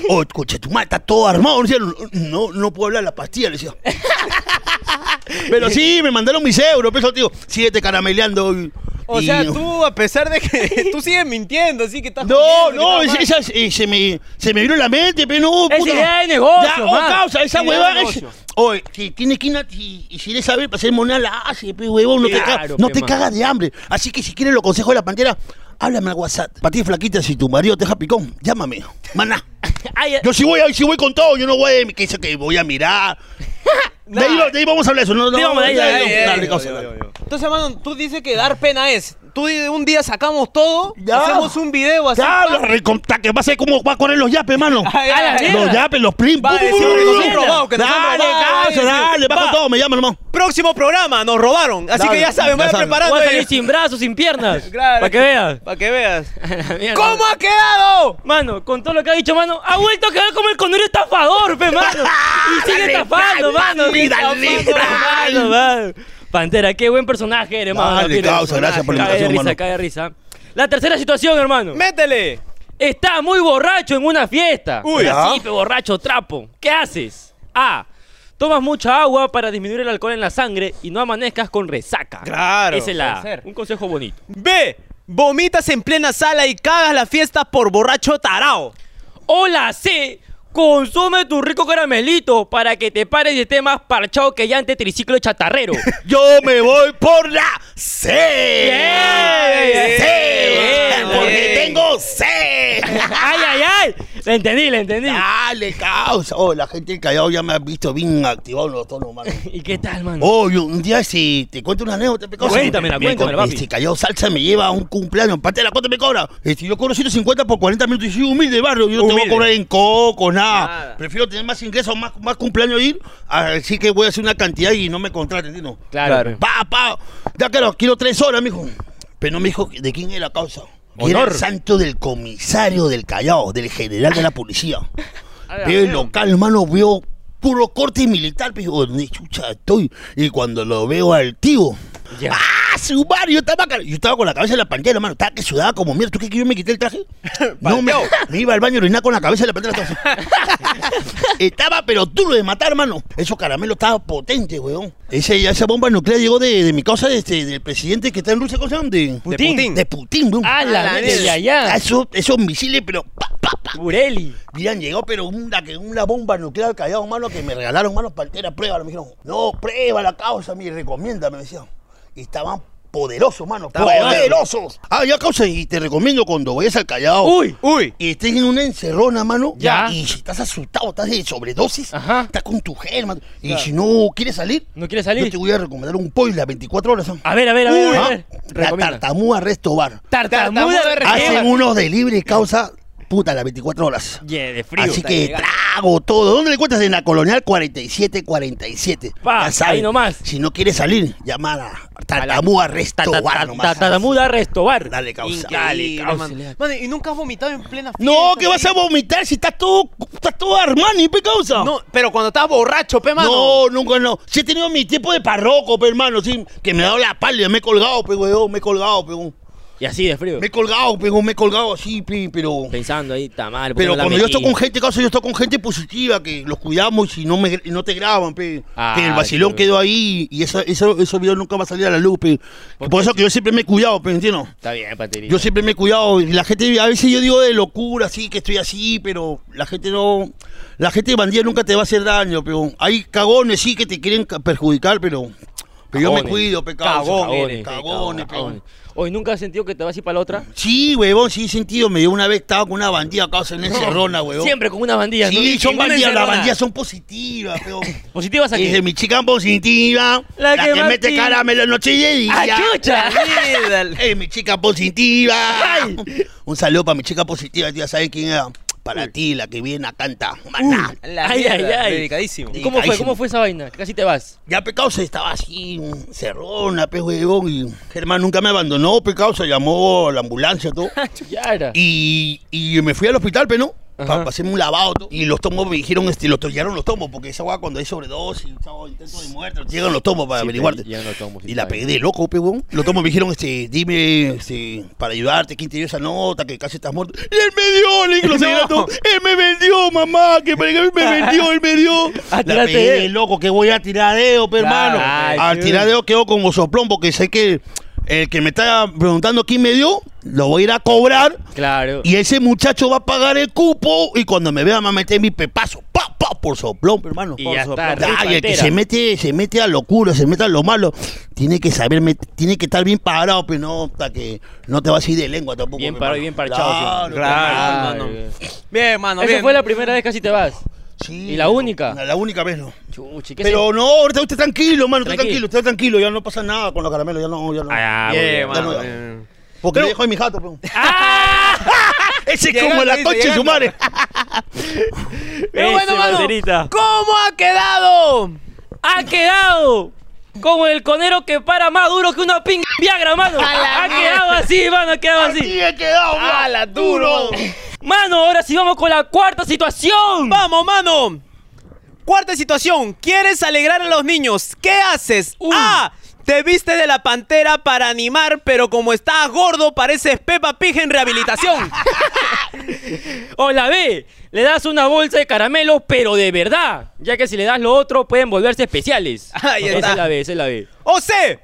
Oh, coche, tu madre está todo armado. No, no puedo hablar la pastilla, le decía. Pero sí, me mandaron mis euros, peso, tío. Síguete carameleando. O y- sea, tú, a pesar de que tú sigues mintiendo, así que estás. no, no, que es- esa, eh, se, me, se me vino en la mente, pero no. Es puta. idea de negocio, Ya, oh, causa, esa Idea de huevada. es- Oye, si tiene esquina y, y si le sabe para hacer moneda, la hace, pe, huevón. No te, Claro, no te cagas de hambre. Así que si quieres los consejos de la pantera, háblame al WhatsApp. Para ti, flaquita, si tu marido te deja picón, llámame. Maná. Ay, Yo sí voy, a- sí voy con todo, yo no voy, que dice que voy a mirar. De ahí, de ahí vamos a hablar eso. No, no, Sí, vamos, de dale, dale, dale. Entonces, hermano, tú dices que dar pena es. Tú di- un día sacamos todo, Ya. hacemos un video así. Ya, lo reconta, que va a ser como va a correr los yapes, mano. Ay, ay, ay. Los yapes, los plim. Va a decir que nos han robado, que nos han Dale, robado, dale, todo, me llama nomás. Próximo programa, nos robaron. Así Dale, que ya saben, ya vayan preparando. voy a salir sin brazos, sin piernas. Claro. Para que veas. Para que veas. ¿Cómo ha quedado? Mano, con todo lo que ha dicho, mano, ha vuelto a quedar como el conero estafador, pe, mano. Y sigue Dale, estafando, dale, mano. dale, dale. mano, mano. Pantera, qué buen personaje eres, mano. Dale, Mira, causa, gracias por la Cae de invitación, risa, cae de risa. La tercera situación, hermano. Métele. Está muy borracho en una fiesta. Uy, así, ¿ah? borracho, trapo. ¿Qué haces? A. Tomas mucha agua para disminuir el alcohol en la sangre y no amanezcas con resaca. Claro, Ese es la, un consejo bonito. B. Vomitas en plena sala y cagas la fiesta por borracho tarao. O la C. Consume tu rico caramelito para que te pares y estés más parchado que llante triciclo chatarrero. Yo me voy por la C. Bien, C. bien, Porque tengo C. ¡Ay, ay, ay! Le entendí, le entendí. Dale, causa. Oh, la gente del Callao ya me ha visto bien activado en los tonos, mano. ¿Y qué tal, mano? Oh, yo un día si te cuento una anécdota, Me- cuéntamela, me- papi. Este Callao Salsa me lleva a un cumpleaños. Pantera, ¿cuánto me cobra? Este, yo cobro 150 por 40 minutos y soy humilde, barrio. Yo no te voy a cobrar en coco, nada. Nada. Prefiero tener más ingresos, más, más cumpleaños ir. Así que voy a hacer una cantidad y no me contraten, ¿entiendes? Claro. Claro. Pa, pa. Ya claro, quiero tres horas, mijo. Pero no me dijo de quién es la causa. Que Era el santo del comisario del Callao, del general de la policía. Veo el local, hermano, veo puro corte militar. Pero ¿dónde chucha estoy? Y cuando lo veo al tío. Ya. ¡Ah, su madre! Yo estaba, yo estaba con la cabeza en la pantalla, hermano. Estaba que sudaba como mierda. ¿Tú crees que yo me quité el traje? no, me, me iba al baño a orinar con la cabeza en la pantalla. estaba, pero duro de matar, hermano. Esos caramelos estaban potentes, weón. Ese, esa bomba nuclear llegó de, de mi causa, de este, del presidente que está en Rusia, ¿cómo se llama? De Putin. De Putin, weón. ¡A la A la mierda! mierda. Ya, ya. Esos, esos misiles, pero pa, pa, pa. Bureli. Habían llegado, pero una, que una bomba nuclear callado, mano, que me regalaron, mano, partera, prueba. Me dijeron, no, prueba la causa, me recomienda, me decían. Y estaban poderosos, mano, poderosos. Ah, ya causa, y te recomiendo cuando vayas al Callao. Uy. Uy. Y estés en una encerrona, mano. Ya. Y si estás asustado, estás de sobredosis. Ajá. Estás con tu gel, mano. Y si no quieres salir. ¿No quieres Yo salir? te voy a recomendar un pollo las 24 horas. ¿no? A ver, a ver, a ver. Uy, a ver. La tartamúa Resto Bar. Tartamuda Tartamuda de Resto Hacen unos delibres causa, puta, las 24 horas. Yeah, de frío. Así que legal. trago todo. ¿Dónde le cuentas? En la Colonial 4747. Pa, Ya ahí nomás. Si no quieres salir, llama a Tartamúa Resto Ta- ta- Bar ta- nomás. Tartamuda Restobar. Dale, causa. Increíble, causa, mano. ¿y nunca has vomitado en plena fiesta? No, que vas a vomitar si estás todo, estás todo Armani, pe causa. No, pero cuando estás borracho, pe, mano. No, nunca no. Sí he tenido mi tiempo de parroco, pe hermano, sí. Que me ha dado la pálida, me he colgado, pe weón, me he colgado, pe weón. Y así de frío. Me he colgado, pero me he colgado así, pe, pero... Pensando ahí, está mal. Pero la cuando yo estoy con gente, causa, yo estoy con gente positiva, que los cuidamos y no, me, y no te graban, pe. Ah, que el vacilón qué quedó ahí y eso, eso, esos videos nunca va a salir a la luz, pe. Por eso que yo siempre me he cuidado, pe, ¿entiendes? Está bien, Paterito. Yo siempre me he cuidado y la gente, a veces yo digo de locura, sí, que estoy así, pero la gente no... La gente bandida nunca te va a hacer daño, pero hay cagones, sí, que te quieren ca- perjudicar, pero... Pero yo me cuido, pe, causa. Cagones, Cagones, pe. cagones. Oye, ¿nunca has sentido que te vas a ir para la otra? Sí, huevón, sí he sentido. Me dio una vez, estaba con una bandida causa en encerrona, huevón. Siempre con una bandilla, ¿no? Sí, son bandidas, las bandidas son positivas, pero... Positivas aquí. Dice mi chica positiva, La la, que mete caramelo noche y día. ¡Ah, chucha! Eh, mi chica positiva. Un saludo para mi chica positiva, ya sabes quién era. Para ti, la que viene a cantar. Maná. La Ay, ay, mierda, ay. Dedicadísimo. ¿Y ¿Cómo fue? Dedicadísimo. ¿Cómo fue esa vaina? Que Casi te vas. Ya pecado se estaba así, cerrona, pe huevón. Y Germán nunca me abandonó, pecado se llamó a la ambulancia, todo. ya era. Y, y me fui al hospital, pero no. Para hacerme un lavado. todo. Y los tomos me dijeron, este, los tollaron los tomos, porque esa agua cuando hay sobredosis, agua intento de muerte, llegan los tomos para Sí, averiguarte. pero llegan los tomos, sí, y la está pegué de loco, pe, weón. Los tomos me dijeron, este, dime, este, para ayudarte, quién te dio esa nota, que casi estás muerto. Y él me dio, le dije, secretos. Él me vendió, mamá, que me me vendió, él me dio. Ah, la tírate pegué de- loco, que voy a pe, Claro, hermano. ay, Al dedo quedó como soplón, porque sé que el que me está preguntando quién me dio, lo voy a ir a cobrar. Claro. Y ese muchacho va a pagar el cupo y cuando me vea me va a meter mi pepazo, pa, pa, por soplón, hermano. Y Por ya soplón. está, Ay, el que se mete, se mete a locura, se mete a lo malo, tiene que saber, tiene que estar bien parado, pero no, hasta que no te vas a ir de lengua tampoco. Bien pe, parado y hermano. bien parchado, Claro, sí. Claro, hermano. Bien, hermano, Esa bien. fue la primera vez que casi te vas. Sí, ¿Y la única? La, la única vez, no. Chuchi, ¿qué Pero no, ahorita usted tranquilo, mano, usted Tranquilo. usted tranquilo, ya no pasa nada con los caramelos, ya no, ya no. Ah, no-. Porque le dejo a mi jato, pe. ¡Ah! Ese es como la coche de su madre. Pero bueno, mano. ¿cómo ha quedado? ¡Ha quedado! Como el conero que para más duro que una pinga Viagra, mano. Ha quedado así, mano, ha quedado así. Así he quedado, ¡Ah, la duro! Mano, ahora sí vamos con la cuarta situación. ¡Vamos, mano! Cuarta situación. ¿Quieres alegrar a los niños? ¿Qué haces? Uy. A. Te viste de la pantera para animar, pero como estás gordo, pareces Peppa Pig en rehabilitación. O la B, le das una bolsa de caramelos, pero de verdad. Ya que si le das lo otro, pueden volverse especiales. Ahí esa está. es la B, esa es la B. O C.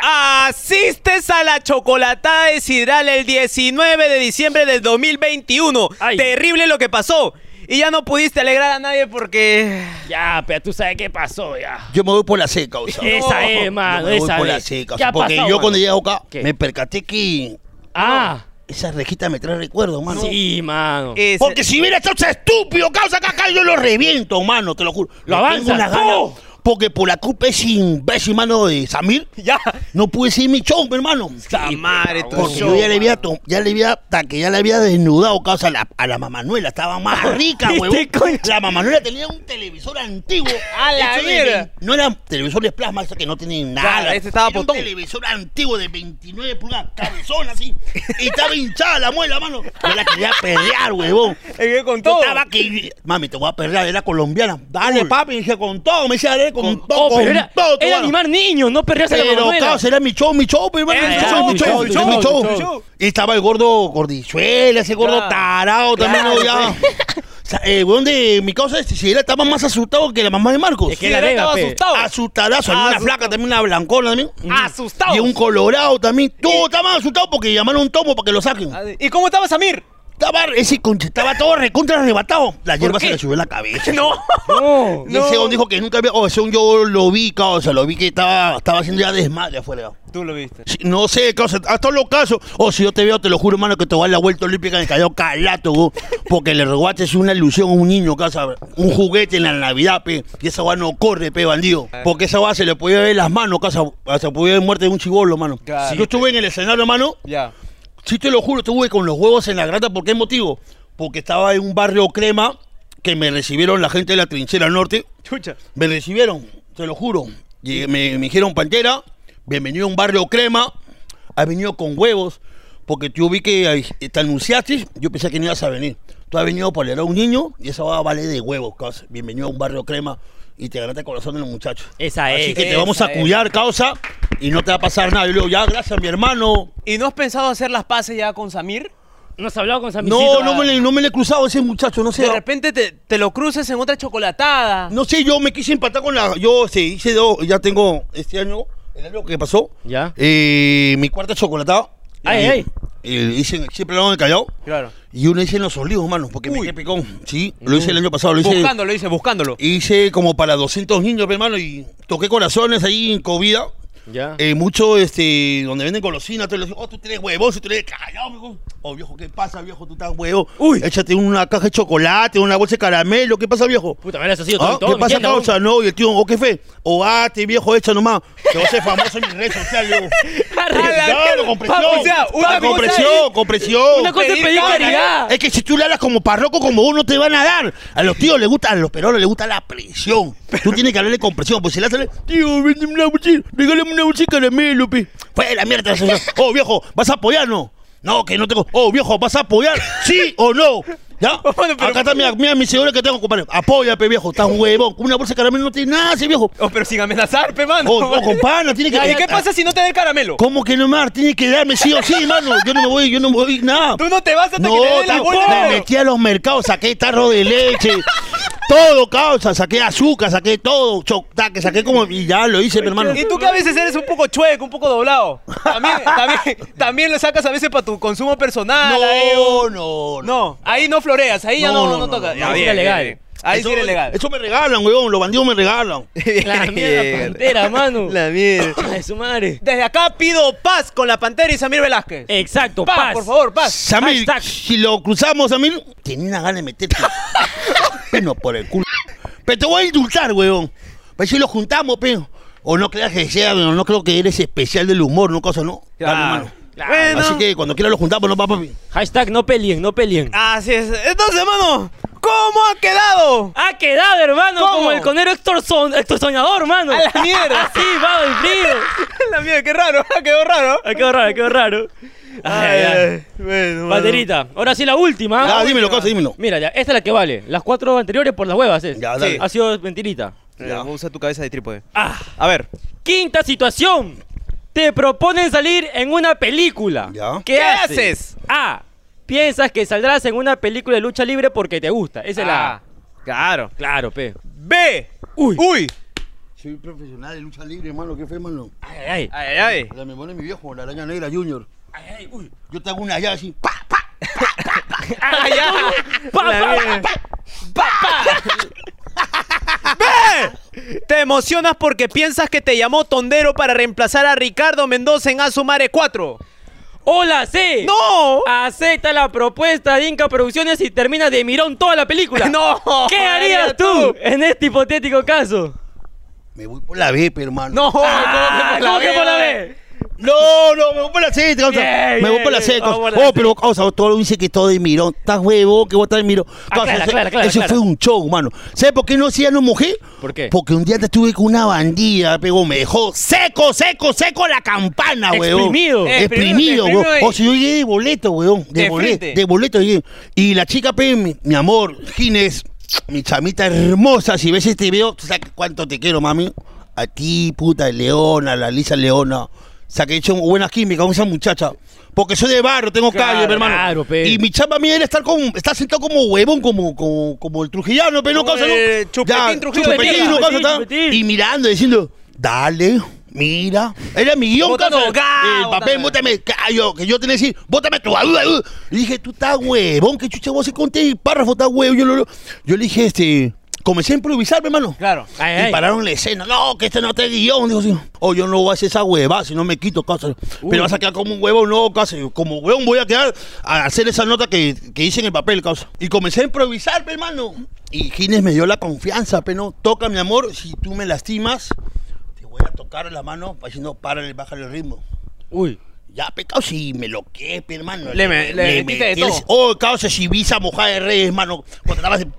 Asistes a la chocolatada de Sidral el 19 de diciembre del 2021. Ay. Terrible lo que pasó. Y ya no pudiste alegrar a nadie porque... Ya, pero tú sabes qué pasó, ya. Yo me voy por la C, causa. Esa es, Yo mano, me voy por la. C, causa, ¿Qué ha Porque pasado, yo mano? cuando llego acá ¿Qué? me percaté que Ah, esa rejita me trae recuerdos, mano. sí, mano. Ese- Porque si hubiera estado ese estúpido, causa acá, acá yo lo reviento, mano, te lo juro. Lo Le avanza. tengo unas ganas, ¡Oh! Porque por la culpa ese imbécil, mano, de Samir, Ya. no pude seguir mi show, mi hermano. La madre, tu Porque show, yo ya le había, ya le había, hasta que ya le había desnudado causa a la, a la mamanuela, estaba más rica, huevón. La mamanuela tenía un televisor antiguo. A la hecho de No era televisor de plasma, eso que no tienen nada. Claro, este estaba Era potón. un televisor antiguo de 29 pulgadas, cabezón así. y estaba hinchada la muela, mano. Yo la quería pelear, huevón. Con Yo todo. estaba que, mami, te voy a perder, era colombiana. Dale, papi, dije, con todo, me decía, con, todo, Oh, con pero era, todo. era animar niños, no perderse la Pero, causa, era mi show, mi show, pero, hermano, Era mi show, show, mi show, show, mi tu show, mi show, show. tu show. Y estaba el gordo gordichuela, ese gordo Claro. tarado también, de mi causa, este, si él estaba más asustado que la mamá de Marcos. Es que Sí, la estaba pe. asustado. Asustadazo, había una Asustado. flaca también, una blancona también. Asustado. Y un colorado también. Todos estaban asustados porque llamaron un tomo para que lo saquen. ¿Y cómo estaba Samir? Estaba, ese conche, estaba todo recontra arrebatado. La hierba se le subió en la cabeza. No. No. Ese weón dijo que nunca había. O weón yo lo vi, causa, lo vi que estaba, estaba haciendo ya desmadre afuera. Tú lo viste. Sí, No sé, causa, hasta los casos. O si yo te veo, te lo juro, hermano, que te va a dar la vuelta olímpica en el callao calato, go, porque le robaste una ilusión a un niño, casa, un juguete en la Navidad, pe, y esa va no corre, pe, bandido. Porque esa va se le podía ver las manos, casa, se podía ver muerte de un chivolo, mano. Claro. yo estuve en el escenario, hermano, Ya. Sí te lo juro, estuve con los huevos en la grata, ¿por qué motivo? Porque estaba en un barrio crema que me recibieron la gente de la trinchera norte. Chucha. Me recibieron, te lo juro. Llegué- me, me dijeron, Pantera, bienvenido a un barrio crema. Has venido con huevos. Porque tú vi que te anunciaste, yo pensé que no ibas a venir. Tú has venido por leer a un niño y esa va a valer de huevos, causa. Bienvenido a un barrio crema. Y te ganaste el corazón de los muchachos. Esa Así es. que te vamos a es. cuidar, causa, y no te va a pasar nada. Yo le digo, ya, gracias, mi hermano. ¿Y no has pensado hacer las paces ya con Samir? ¿No has hablado con Sammy? No, no me, le, no me le he cruzado a ese muchacho, no sé. De repente te, te lo cruces en otra chocolatada. No sé, yo me quise empatar con la. Yo sí, hice dos, ya tengo este año, el año que pasó. Ya. Eh, mi cuarta chocolatada. Ay, Eh, ay. Eh, hice siempre lo en el Callao. Claro. Y uno hice en los olivos, mano, porque me Uy. quedé picón. Sí, lo hice el año pasado, lo hice. Buscándolo, dice, buscándolo. Hice como para 200 niños, hermano, y toqué corazones ahí en Covida. Ya. Eh, mucho, este, donde venden golosinas, te lo digo, oh, tú tienes huevón, tú eres callado, mijo. Oh, viejo, ¿qué pasa, viejo? Tú estás huevo. Uy. Échate una caja de chocolate, una bolsa de caramelo, ¿qué pasa, viejo? Puta, me has sido Ah, todo. ¿Qué pasa, tienda, causa? No, y el tío, ¿o qué fe? O ah, te viejo, echa nomás. Que va a ser famoso en mis redes sociales. Claro, con presión. O sea, una con cosa presión, con presión. Una cosa es Pedir caridad. Es que si tú le hablas como parroco, como uno te van a dar. A los tíos les gusta, a los perones les gusta la presión. Tú tienes que hablarle con presión. Pues si le haces, tío, véndeme una bolsita, regálame una bolsita de caramelo, pe. Fue la mierda. señor. Oh, viejo, ¿vas a apoyar no? Que no tengo. Oh, viejo, ¿vas a apoyar? ¿Sí o no? ¿Ya? Bueno, pero- Acá está, mira, mira mi seguro que tengo, compadre. Apoya, pe, viejo. Estás huevón. Una bolsa de caramelo no tiene nada, ese viejo. Oh, pero sin amenazar, pe, mano. Oh, oh, compadre, tiene que. ¿Y qué pasa si no te da el caramelo? ¿Cómo que no, Mar? Tiene que darme sí o sí, mano. Yo no me voy, yo no me voy, nada. Tú no te vas hasta No, que te den la bolsa. me metí a los mercados, saqué tarro de leche, todo, causa, saqué azúcar, saqué todo, choc-taque, saqué como, y ya lo hice, mi hermano. Y tú que a veces eres un poco chueco, un poco doblado. También, también, también lo sacas a veces para tu consumo personal. No, o- no, no. No, ahí no floreas, ahí ya No, no, no, no, no, tocas. no, Ya, bien, bien, bien. Ahí sí eres legal. Eso me regalan, weón, los bandidos me regalan. La mierda, pantera, mano. La mierda. Ay, su madre. Desde acá pido paz con la Pantera y Samir Velázquez. Exacto, paz, paz. por favor, paz. Samir, Hashtag. si lo cruzamos, Samir, tenía una gana de meterte peno por el culo. Pero te voy a indultar, weón. Pero si lo juntamos, peo. O no creas que sea, weón, no creo que eres especial del humor, no cosa, ¿no? Dale, mano. Claro. Bueno. Así que cuando quieras lo juntamos, no, papi. Hashtag no peleen, no peleen. Así es. Entonces, hermano, ¿cómo ha quedado? Ha quedado, hermano, ¿Cómo? como el conero extorson- extorsionador, mano. A la mierda. Sí, va el frío. La mierda, qué raro, quedó raro. Ha quedado raro, quedó raro. Ay, ay. bueno, Banderita, ahora sí la última. Ya, dímelo, cosa, dímelo. Mira, ya, esta es la que vale. Las cuatro anteriores por las huevas, ¿eh? Ya, dale. Ha sido mentirita. Ya, usa tu cabeza de trípode. Ah, A ver. quinta situación. Te proponen salir en una película. Ya. ¿Qué, ¿Qué haces? haces? A. Piensas que saldrás en una película de lucha libre porque te gusta. Esa es la Ah, A. Claro. Claro, pe. B. Uy. Uy. Soy profesional de lucha libre, hermano. ¿Qué fue, hermano? Ay, ay, Ay, ay, ay. La me pone mi viejo, la araña negra junior. ay. ay, uy. Yo te hago una llave así, pa, pa. Ah, ya. Pa, La pa, mierda. B. Te emocionas porque piensas que te llamó Tondero para reemplazar a Ricardo Mendoza en Asumare 4. Hola, C. ¡No! Acepta la propuesta de Inca Producciones y termina de mirón toda la película. ¡No! ¿Qué harías tú en este hipotético caso? Me voy por la B, hermano. ¡No! Ah, ¿cómo ¿Cómo que que por la B? No, no, me voy por la C, causa. Bien, me voy por la C, bien. causa. Vamos por la Oh, C. pero causa, todo dice que todo de mirón. Estás huevo, que vos estás de mirón. Causa, Aclara, ese- aclara, aclara, Eso fue un show, mano. ¿Sabes por qué no hacía no mujer? ¿Por qué? Porque un día te estuve con una bandida, pegó, me dejó seco, seco, seco la campana, weón. Exprimido. Exprimido, Exprimido, weón. exprimido O si yo llegué de boleto, weón. De, De boleto, de boleto llegué. Y la chica, pe, mi, mi amor, Ginés, mi chamita hermosa, si ves este video, sabes cuánto te quiero, mami. A ti, puta, Leona, la Lisa Leona. O sea, que he hecho buenas químicas con esa muchacha. Porque soy de barrio, tengo Claro, calle, mi hermano. claro, pe. Y mi chamba mía era estar con, estar sentado como huevón, como, como, como el trujillano, pero no Como causa, ¿no? Chupetín Ya, Trujillo. chupetín, no Chupetín, causa, está. chupetín. Y mirando, diciendo, dale, mira. Era mi guion, ga, El bótame. papel, bótame, callo, que yo tenía que decir, bótame tu ayuda. Y dije, tú estás huevón, que chucha vos se conté párrafo, estás huevón. Yo, lo- yo le dije, este, comencé a improvisar, mi hermano. Claro. Ay, y ay. pararon la escena. No, que este no te guion. Digo así. O yo no voy a hacer esa hueva si no me quito, casa. Pero vas a quedar como un huevo, no, casa. Como huevón voy a quedar a hacer esa nota que, que hice en el papel, casa. Y comencé a improvisar, hermano. Y Gines me dio la confianza, pero no. Toca, mi amor, si tú me lastimas, te voy a tocar la mano, no, párale, bájale el ritmo. Uy. Ya, pecado, si me lo que, hermano. Le me- le metiste de el- todo. Oh, causa, si visa mojada de reyes, hermano. Cuando estabas en...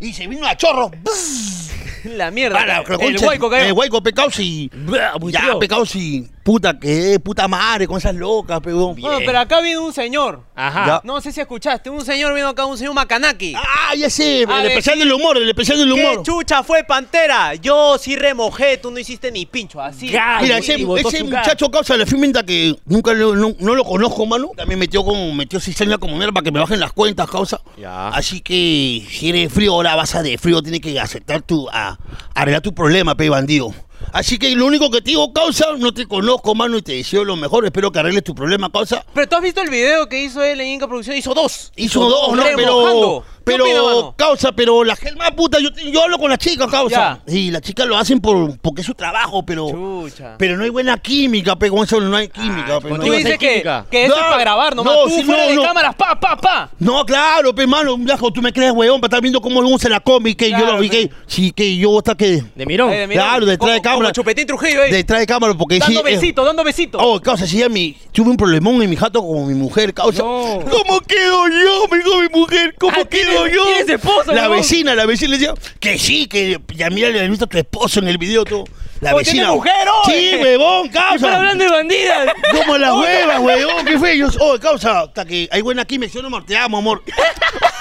Y se vino a chorro. La mierda. Para, el hueco El hueco, pecado, si... Blah, Ya, pecado, si... puta, que puta madre con esas locas, pegón. Bueno, pero acá vino un señor. Ajá. Ya. No sé si escuchaste, un señor vino acá, un señor Macanaki. Ah, ya sé, A el ver, especial del humor, el especial del ¿Qué humor. chucha fue Pantera? Yo sí remojé, tú no hiciste ni pincho, así. Ya. Mira, ese, muchacho causa la firmenta que nunca lo, no, no lo conozco, mano. También metió con, metió cizaña como mierda para que me bajen las cuentas, causa. Ya. Así que si eres frío, ahora vas a de frío, tienes que aceptar tu, a, arreglar tu problema, pe bandido. Así que lo único que te digo, causa, no te conozco, mano, y te deseo lo mejor. Espero que arregles tu problema, causa. Pero tú has visto el video que hizo él en Inca Producción, hizo dos. Hizo dos, ¿no? remojando. Pero, ¿Qué opina, pero, causa, pero la gente más puta, yo, yo hablo con la chica, causa. Ya. Y las chicas lo hacen por, porque es su trabajo, pero. Chucha. Pero no hay buena química, pe, con eso no hay química, pe, contigo no. Tú dices que, que esto No, es para grabar nomás. no, tú sí, fuera no, de no. cámaras, pa, pa, pa. No, claro, pe, mano, viejo, tú me crees, weón, para estar viendo cómo uno se la come y que yo Claro, lo vi, pe. que, sí, que yo hasta que. De mirón. Eh, mira, Claro, detrás de cámara. Como Chupetín Trujillo, eh. Detrás de cámara, porque Dando sí. eh, besito, dando besito. Oh, causa, si ya mi, tuve un problemón en mi jato con mi mujer, causa. No. ¿Cómo quedo yo? Dijo mi mujer, ¿cómo Ah, quedo ¿tienes- yo? tienes esposa, La vecina, la vecina le decía que sí, que ya mira, le visto a tu esposo en el video, tú. La vecina. ¿tiene mujer? Sí, huevón, Están causa. hablando de bandidas. Como las huevas, huevón, ¿qué fue? Yo, oh, causa, hasta que hay buena química, yo no amor, te amo, amor.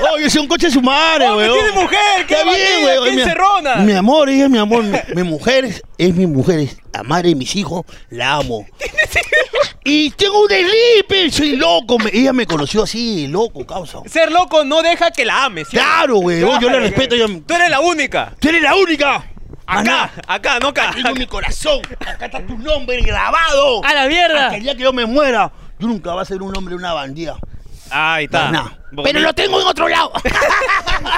Oh, yo soy un coche de su madre, huevón. tiene mujer, qué bien, Mi- encerrona. Mi amor, ella es mi amor. Mi, mi mujer es, es mi mujer, es la madre de mis hijos, la amo. Y tengo un deslipe, soy loco. me- ella me conoció así, loco, causa. Ser loco no deja que la ames. ¿sí? Claro, huevón, yo la respeto. Yo, Tú eres la única. tú eres la única. Acá, acá, no acá. tengo mi corazón. Acá está tu nombre grabado. A la mierda. Hasta el día que yo me muera, tú nunca vas a ser un hombre de una bandida. Ahí está. Maná. Pero lo tengo en otro lado.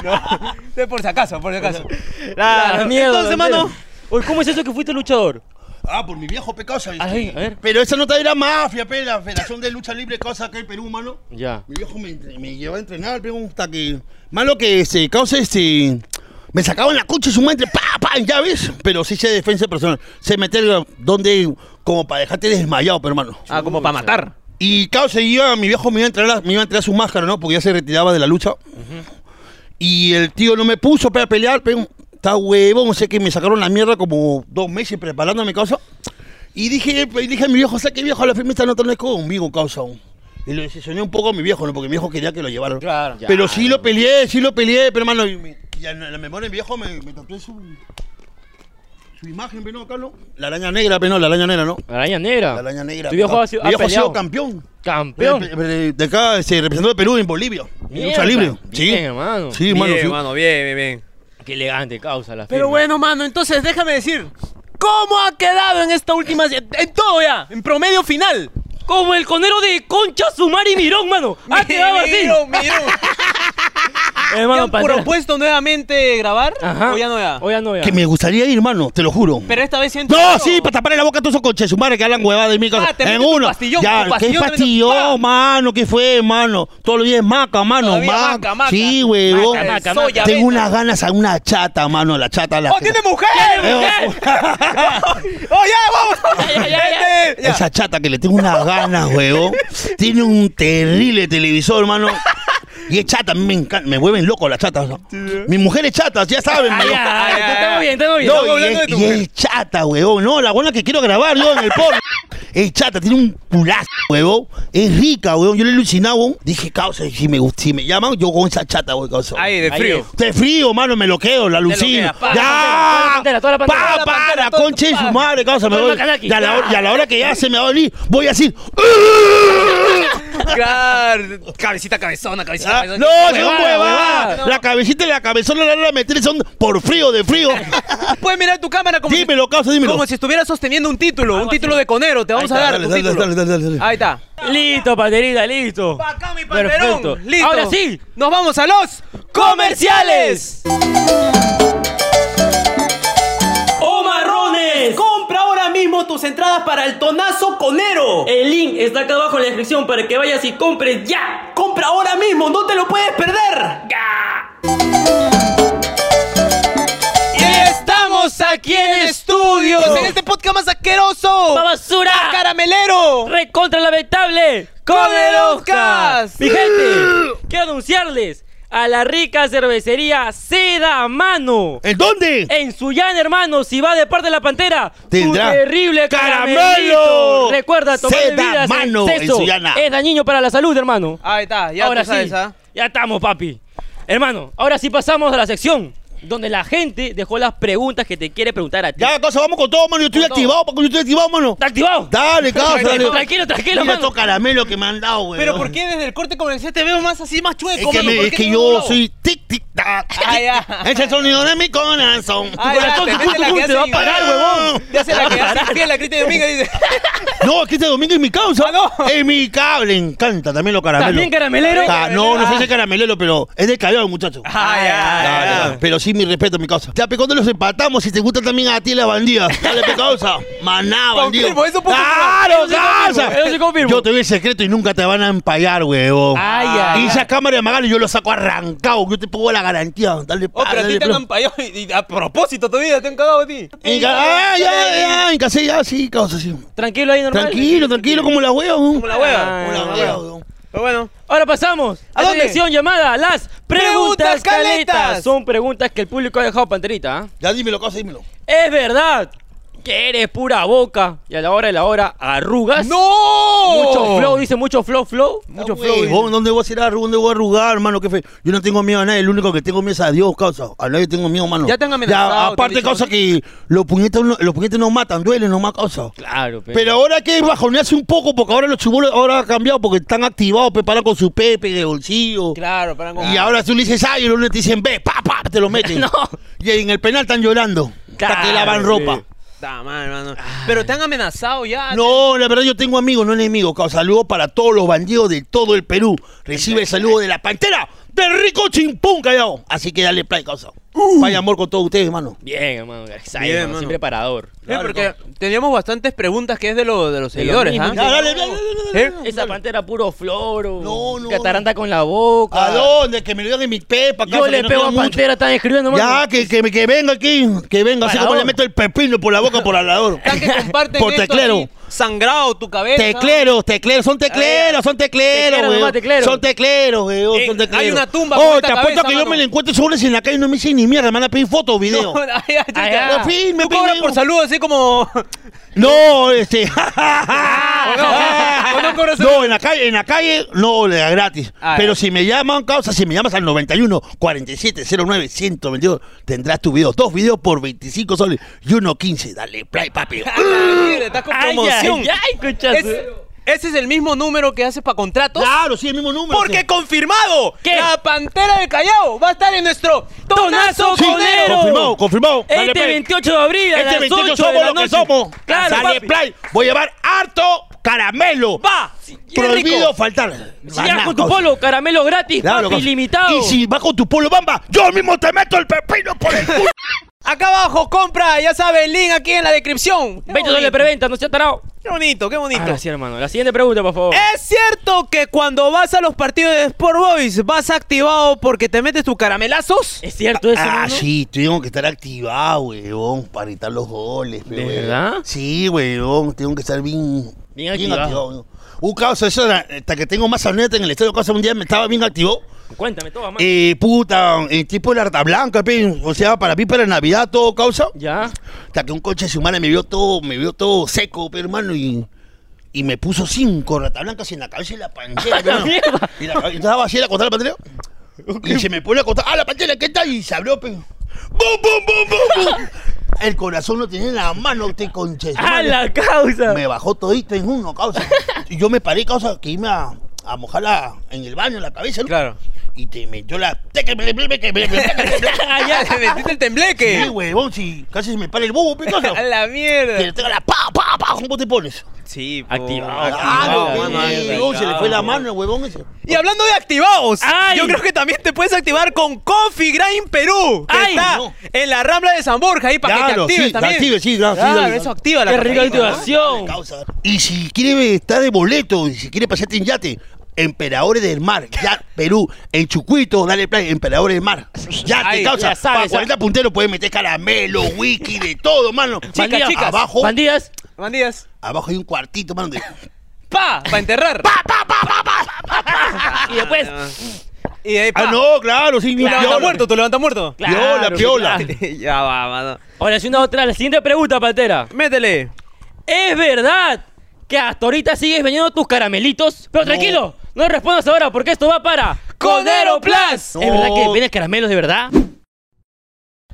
No, por si acaso, por si acaso. La mierda, Entonces, mano. Oye, ¿cómo es eso que fuiste luchador? Ah, por mi viejo pecado, ¿sabes? Ay, a ver. Pero esa nota era mafia, pe, la Federación de Lucha Libre, cosa acá en Perú, mano. Ya. Mi viejo me, me llevó a entrenar, pero hasta que. Malo que se causa este. Me sacaban la cucha y su madre, pa, pa, ya ves. Pero sí sé defensa personal. Sé meter donde. Como para dejarte desmayado, pero hermano. Ah, como para matar. Y causa, iba, mi viejo me iba a entregar, me iba a entregar su máscara, ¿no? Porque ya se retiraba de la lucha. Y el tío no me puso para pelear, pero está huevón, sé que me sacaron la mierda como dos meses preparando mi causa. Y dije, y dije a mi viejo, ¿sabes qué viejo? La firma esta nota no es conmigo, causa. Y lo decepcioné un poco a mi viejo, ¿no? Porque mi viejo quería que lo llevaran. Claro. Pero sí lo peleé, sí lo peleé, pero hermano, y y en la memoria de mi viejo me, me tatué su, su imagen, no, ¿no? La araña negra, pero no, la araña negra, ¿no? La araña negra. La araña negra. Tu viejo ha sido, mi ha viejo ha sido peleado. campeón. Campeón. De, de- de acá se representó de Perú en Bolivia. En lucha libre. Sí. Bien, hermano. Sí, mano. bien, sí. mano, bien, bien, bien. Qué elegante causa la Pero firma. bueno, mano, entonces déjame decir. ¿Cómo ha quedado en esta última... En todo ya, en promedio final. Como el conero de Concha, Sumar y Mirón, mano. Ha quedado así. Miro, ¿Te Hermano, han Pantera. propuesto nuevamente grabar? Ajá. ¿O ya no ya? O ya no ya. Que me gustaría ir, hermano, te lo juro. Pero esta vez siento... No, sí, para taparle la boca a todos esos coches, su madre que hablan huevadas de mi casa. Ah, te en metes tu uno. pastillón, ya, ¿qué pastillón te metes- pastillón, ¡Pa! mano? ¿Qué fue, mano? Todos los días es maca, mano. Todavía maca. Sí, huevón. Maca, maca, Soya, Tengo avena. unas ganas a una chata, mano. La chata, la. ¡Oh, tiene mujer! ¡Oh, ya, vamos! Ya, ya, ya, Vete, ya. Esa chata que le tengo unas ganas, huevón. Tiene un terrible televisor, hermano. Y es chata, a mí me encanta, me vuelven loco las chatas. ¿no? Mi mujer es chata, ya saben. Ya. estamos bien, estamos bien. No, Estamos y, hablando es, de tu y mujer. es chata, huevón. No, la buena que quiero grabar yo en el porno. Es chata, tiene un culazo, huevón. Es rica, huevón. Yo le he alucinado, huevón. Dije, causa, si me, si me llaman, yo con esa chata, huevón, causa. Ahí, de frío. De frío, mano, me lo quedo, la alucino. ¡Ya! toda la pantera, Pa, para, conche su madre, causa, me voy. el macanaki. Y a, la hora, y a la hora que ya se me va a venir, voy a decir. Claro. Cabecita cabezona, cabecita Cabezona. no, son Huevada, huevadas. huevada. La cabecita y la cabezona la van a meter son por frío, de frío. Puedes mirar tu cámara como, dímelo, causa, dímelo. como si estuvieras sosteniendo un título, un título de conero. Te vamos Ahí a dar dale, tu dale, título. dale, dale, dale, dale. Ahí está. Listo, Paterita, listo. Pa' acá, mi Perfecto. Listo. Ahora sí. Nos vamos a los comerciales. Mismo tus entradas para el tonazo conero. El link está acá abajo en la descripción para que vayas y compres ya. Compra ahora mismo, no te lo puedes perder. Y estamos aquí en estudios, en este podcast más asqueroso. ¡Basura! ¡Caramelero! ¡Recontra lamentable! ¡Con el Oscar! Mi gente, quiero anunciarles a la rica cervecería Seda Mano. ¿En dónde? En Suyana, hermano, si va de parte de la pantera, Tendrá tu terrible caramelo. Recuerda, tomar Seda bebidas Mano en Suyana. es dañino para la salud, hermano. Ahí está, ya ahora tú sabes, sí, ¿ah? ya estamos, papi. Hermano, ahora sí pasamos a la sección donde la gente dejó las preguntas que te quiere preguntar a ti. Ya, cosa, vamos con todo, mano. Yo estoy Con activado, porque yo estoy activado, mano. ¿Está activado? Dale, dale. Tranquilo, tranquilo, tranquilo, Mira mano. estos caramelos que me han dado, güey. Pero ¿por qué desde el corte comercial te veo más así, más chueco, Es que, mano? me- ¿Por es que yo soy tic, tic, tac. Ah, ya. Es el sonido de mi corazón. Ah, ya, corazón, te la que va a parar, huevón. Te hace la que hace infiel a Cristian Domingo y dice... No, aquí este domingo es mi causa. Ah, no. Es mi cable. encanta también los caramelos. ¿También caramelero? Ah, no, no sé si es caramelero, pero es de callado, muchacho. Ah, ya, ya. Pero sí, mi respeto, mi causa. Ya, cuando los empatamos, si te gusta también a ti la bandida. Dale, pe, causa. Maná, bandido. Confirmo, eso puedo ¡Claro, confirmar. Eso sí confirmo, causa! eso sí confirmo. Yo te doy el secreto y nunca te van a empallar, huevón. Ay, ay, Y esa cámara de Magali yo lo saco arrancado. Yo te pongo la garantía. Dale, Oh, pa, pero a ti dale, te han plomo. ampallado y, y a propósito todavía te han cagado a ti. En ca- Ah, ya, ya, en casa ya, sí, causa, sí. Tranquilo ahí, normal. Tranquilo, tranquilo, como la hueva. Como la hueva. Como la hueva, huevón. Pero bueno. Ahora pasamos a, ¿A la sección llamada Las Preguntas Preguntas Caletas. Caletas. Son preguntas que el público ha dejado panterita. ¿ah? Ya dímelo, causa, dímelo. ¿Es verdad que eres pura boca y a la hora de la hora arrugas? ¡No! Mucho flow, dice mucho flow, flow. Mucho flow. dice. ¿Dónde voy a ir a arrugar? ¿Dónde voy a arrugar, hermano? ¿Qué fe? Yo no tengo miedo a nadie. El único que tengo miedo es a Dios, causa. A nadie tengo miedo, mano. Ya te han amenazado, te han aparte, dicho, causa, que los puñetes, no- los puñetes no matan, duelen nomás, causa. Claro, pero. Pero ahora que bajonearse un poco, porque ahora los chubolos ahora han cambiado, porque están activados, preparan con su pepe de bolsillo. Claro, para Y ahora tú le dices ay, y los lunes te dicen ve, pa, pa, te lo meten. No. Y en el penal están llorando. Hasta que lavan ropa. Está mal, hermano. Pero te han amenazado ya. No, la verdad yo tengo amigos, no enemigos. Saludos para todos los bandidos de todo el Perú. Recibe el saludo de la pantera rico chimpún callao. Así que dale play, causa. Vaya amor con todos ustedes, hermano. Bien, hermano. gracias, Bien, hermano. Siempre parador. Sí, porque teníamos bastantes preguntas que es de, lo- de los seguidores, ¿ah? Dale, dale, dale, dale. ¿Eh? Esa pantera puro floro. No, no, Cataranta con la boca. ¿A dónde? Que me lo digan en mi pepa, Yo le no pego a pantera, están escribiendo. Ya, que, que, que venga aquí, que venga, así como le meto el pepino por la boca por al lado. Por teclero. Sangrado tu cabeza. Tecleros, tecleros, son tecleros, son tecleros, Teclero güey. teclero. Son tecleros, güey. Eh, son tecleros. hay una tumba Oh, te apuesto que yo me la encuentro sobres en la calle y no me dicen ni mierda, me van a pedir fotos o video. No, ay, Tú cobras por salud así como... No, este. no? ¿O no cobras No, en la calle, en la calle no le da gratis. Ah, Pero ya. si me llaman, causa, si me llamas al 91 47 09 122, tendrás tu video. Dos videos por 25 soles y uno 15. Dale play, papi. Mira, estás con promoción. ay, ay, conchazo. Es- ese es el mismo número que hace para contratos. Claro, sí, el mismo número. Porque sí. confirmado, ¿Qué? la Pantera del Callao va a estar en nuestro Tonazo Tonazo Sí, Conero. confirmado, confirmado. Dale Este play. 28 de abril a Este las 28 8 de somos la lo que somos. Claro, Dale papi. play. Voy a llevar harto caramelo. Va. Sí, Prohibido rico. faltar. Si vas con tu polo, caramelo gratis, Claro, papi, causa. ilimitado. Y si vas con tu polo bamba, yo mismo te meto el pepino por el culo. Acá abajo, compra, ya sabes, el link aquí en la descripción. Qué 20 dólares de preventa, no seas tarado. Qué bonito, qué bonito. Ahora sí, hermano. La siguiente pregunta, por favor. ¿Es cierto que cuando vas a los partidos de Sport Boys vas activado porque te metes tus caramelazos? ¿Es cierto eso, Ah, hermano? sí, tengo que estar activado, weón, para gritar los goles. ¿De weón. verdad? Sí, weón, tengo que estar bien, Bien activado. weón. Un caso, eso era, hasta que tengo más anécdota en el estadio, caso un día me estaba bien activo. Cuéntame todo, mano. Eh, puta, el tipo de la rata blanca, pe, o sea, para mí, para Navidad, todo causa. Ya. Hasta que un coche de su madre me vio todo, me vio todo seco, pe, hermano, y, y me puso cinco rata blancas en la cabeza y la pantera. Mierda. Y la estaba así, la contra la pantera. Y se me pone a contar, ah, la pantera, ¿qué tal? Y se abrió, pe. ¡Bum, bum, bum, bum, bum! El corazón lo tenía en la mano, usted conche. su ¡A madre. la causa! Me bajó todito en uno, causa. Y yo me paré, causa, que iba a, a mojarla en el baño, en la cabeza, ¿no? Claro. Y te metió la... Ah, ya, te metiste el tembleque. Sí, huevón, si casi se me para el bobo, pe, causa. A la mierda. le tenga la pa, pa, pa, ¿cómo te pones? Sí, po. Activado, Ah, Activado, no, huevón, se le fue la mano al huevón ese. Y hablando de activados, ¡Ay! yo creo que también te puedes activar con Coffee Grind Perú, que ¡Ay! está No. en la Rambla de San Borja, ahí para que te Claro, actives sí, también. active, sí, claro, sí, Claro, dale. eso activa la Qué rica activación. Y si quiere estar de boleto, y si quiere pasarte en yate, Emperadores del Mar, ya Perú, en Chucuito, dale play, Emperadores del Mar. Ya Ay, te causa, ya sabes, para 40 punteros puedes meter caramelo, whisky, de todo, mano. Chicas, Bandías, chicas. Abajo, Bandías. Bandías. abajo hay un cuartito, mano, de... Pa, para enterrar. Y después. Y de ahí, pa. Ah, no, claro, sí, ¿Tú levantas piola. muerto? ¿Tú levantas muerto? Piola, piola. ya va, mano. Ahora, si una otra, la siguiente pregunta, Pantera. Métele. ¿Es verdad que hasta ahorita sigues vendiendo tus caramelitos? Pero tranquilo, no respondas ahora porque esto va para Conero Plus. ¿Es verdad que vendes caramelos de verdad?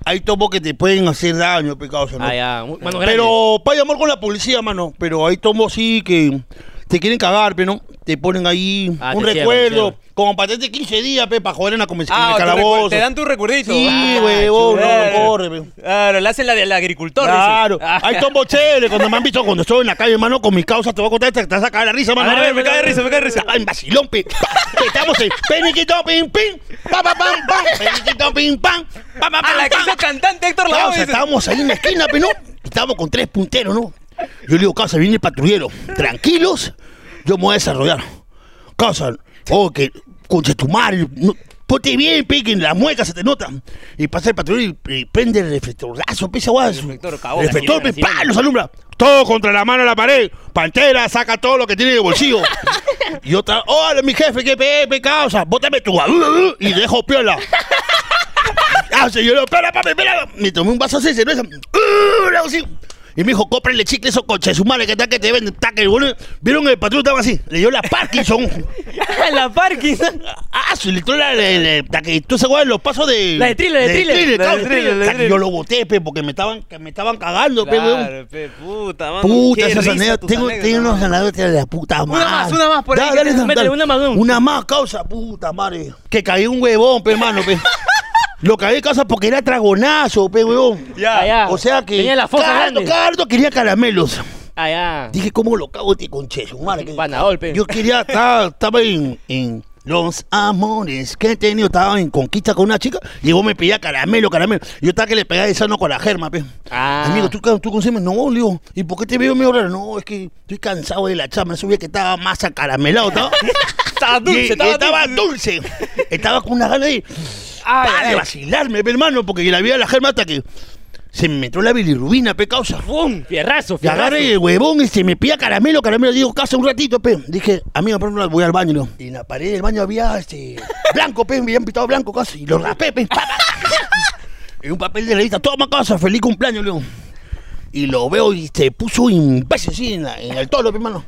Hay tomos que te pueden hacer daño, pecado. ¿no? Ah, ya, mano. Pero para llamar con la policía, mano. Pero hay tomos sí que te quieren cagar, pero no. Te ponen ahí Ah, un te recuerdo. te como para de 15 días, pe, para joder en la convención Ah, en el tu recu- calabozo. te dan tu recuerdito. Sí, Ah, huevón, no, corre, pe. Claro, le hacen la del agricultor. Claro, dices. Ah. hay tombos chéveres. Cuando me han visto cuando estoy en la calle, hermano, con mis causas, te voy a contar, te, te vas a cagar la risa, mano. A ver, me cae de risa, me cae de risa. En vacilón, pe. Pa, pe, Estamos en peniquito, pim, pim, pa, pa, pam, pam, peniquito, pim, pam, pa, pa, A pam, la que pam. hizo cantante Héctor Claro, Lavoe. o sea, dices. estábamos ahí en la esquina, pero no. Estábamos con tres punteros, ¿no? Yo le digo, casa, viene el patrullero. Tranquilos, yo me voy a desarrollar. Casa, oh, que, concha tu madre, no, ponte bien, pe, que en la mueca se te nota. Y pasa el patrullero y, y prende el reflectorazo, pe, esa guada. El reflector, cagón. reflector, pe, Sirena, pa, los alumbra. Todo contra la mano a la pared. Pantera, saca todo lo que tiene de bolsillo. y otra, hola, mi jefe, qué pe, pe, causa, bótame tu uh, y dejo piola. Ah, señor, espera, papi, espera. Me tomé un vaso así cerveza. Uh, así. Y me dijo, cómprenle chicle esos coches de su madre que está que te venden. Está que boludo. Vieron el patrón estaba así. Le dio la Parkinson. la Parkinson. ah, su le dio la, la, la- la que tú se los pasos de. La de thriller, la de thriller. Thriller, la. Yo lo boté, pe, porque me estaban, que me estaban cagando, pe, weón. Claro, pe, puta, mano. Puta, esas anécdotas. Tengo, tengo unos anécdotas de la puta madre. más, una más por ahí Dale, dale, dale, dale. una más, un. Una más, causa, puta madre. Que caí un huevón, pe, mano, pe. Lo caí, causa, porque era dragonazo, pe, huevón. Ya. Ah, ya. O sea que. Tenía la fosa Cardo, grande. Cardo quería caramelos. Ah, ya. Dije, ¿cómo lo cago este conchecho? Madre, que- Panadol, pe. Yo quería, estaba, estaba en, en los amores que he tenido, estaba en conquista con una chica, y vos me pedía caramelo, caramelo. Yo estaba que le pegaba de sano con la germa, pe. Ah. Amigo, ¿tú, tú consumes? No, le digo, ¿y por qué te veo medio raro? No, es que estoy cansado de la chama, no sabía que estaba más acaramelado, ¿estaba? Estaba dulce, Y- y estaba estaba dulce. dulce. estaba con una gana de, Ay, pa, de ay. vacilarme, pe, hermano, porque la vi a la germa hasta que se me metió la bilirrubina, pe, causa. ¡Pum! Fierrazo, Y fierrazo. agarré el huevón y se me pilla caramelo, caramelo. Digo, casa un ratito, pe. Dije, amigo, pero voy al baño. ¿no? Y en la pared del baño había este blanco, pe. Me habían pintado blanco, casi. Y lo rapé, pe. Pa, pa. Y un papel de revista. Toma, casa, feliz cumpleaños, León. Y lo veo y se puso imbécil así en, la- en el tolo, pe, hermano.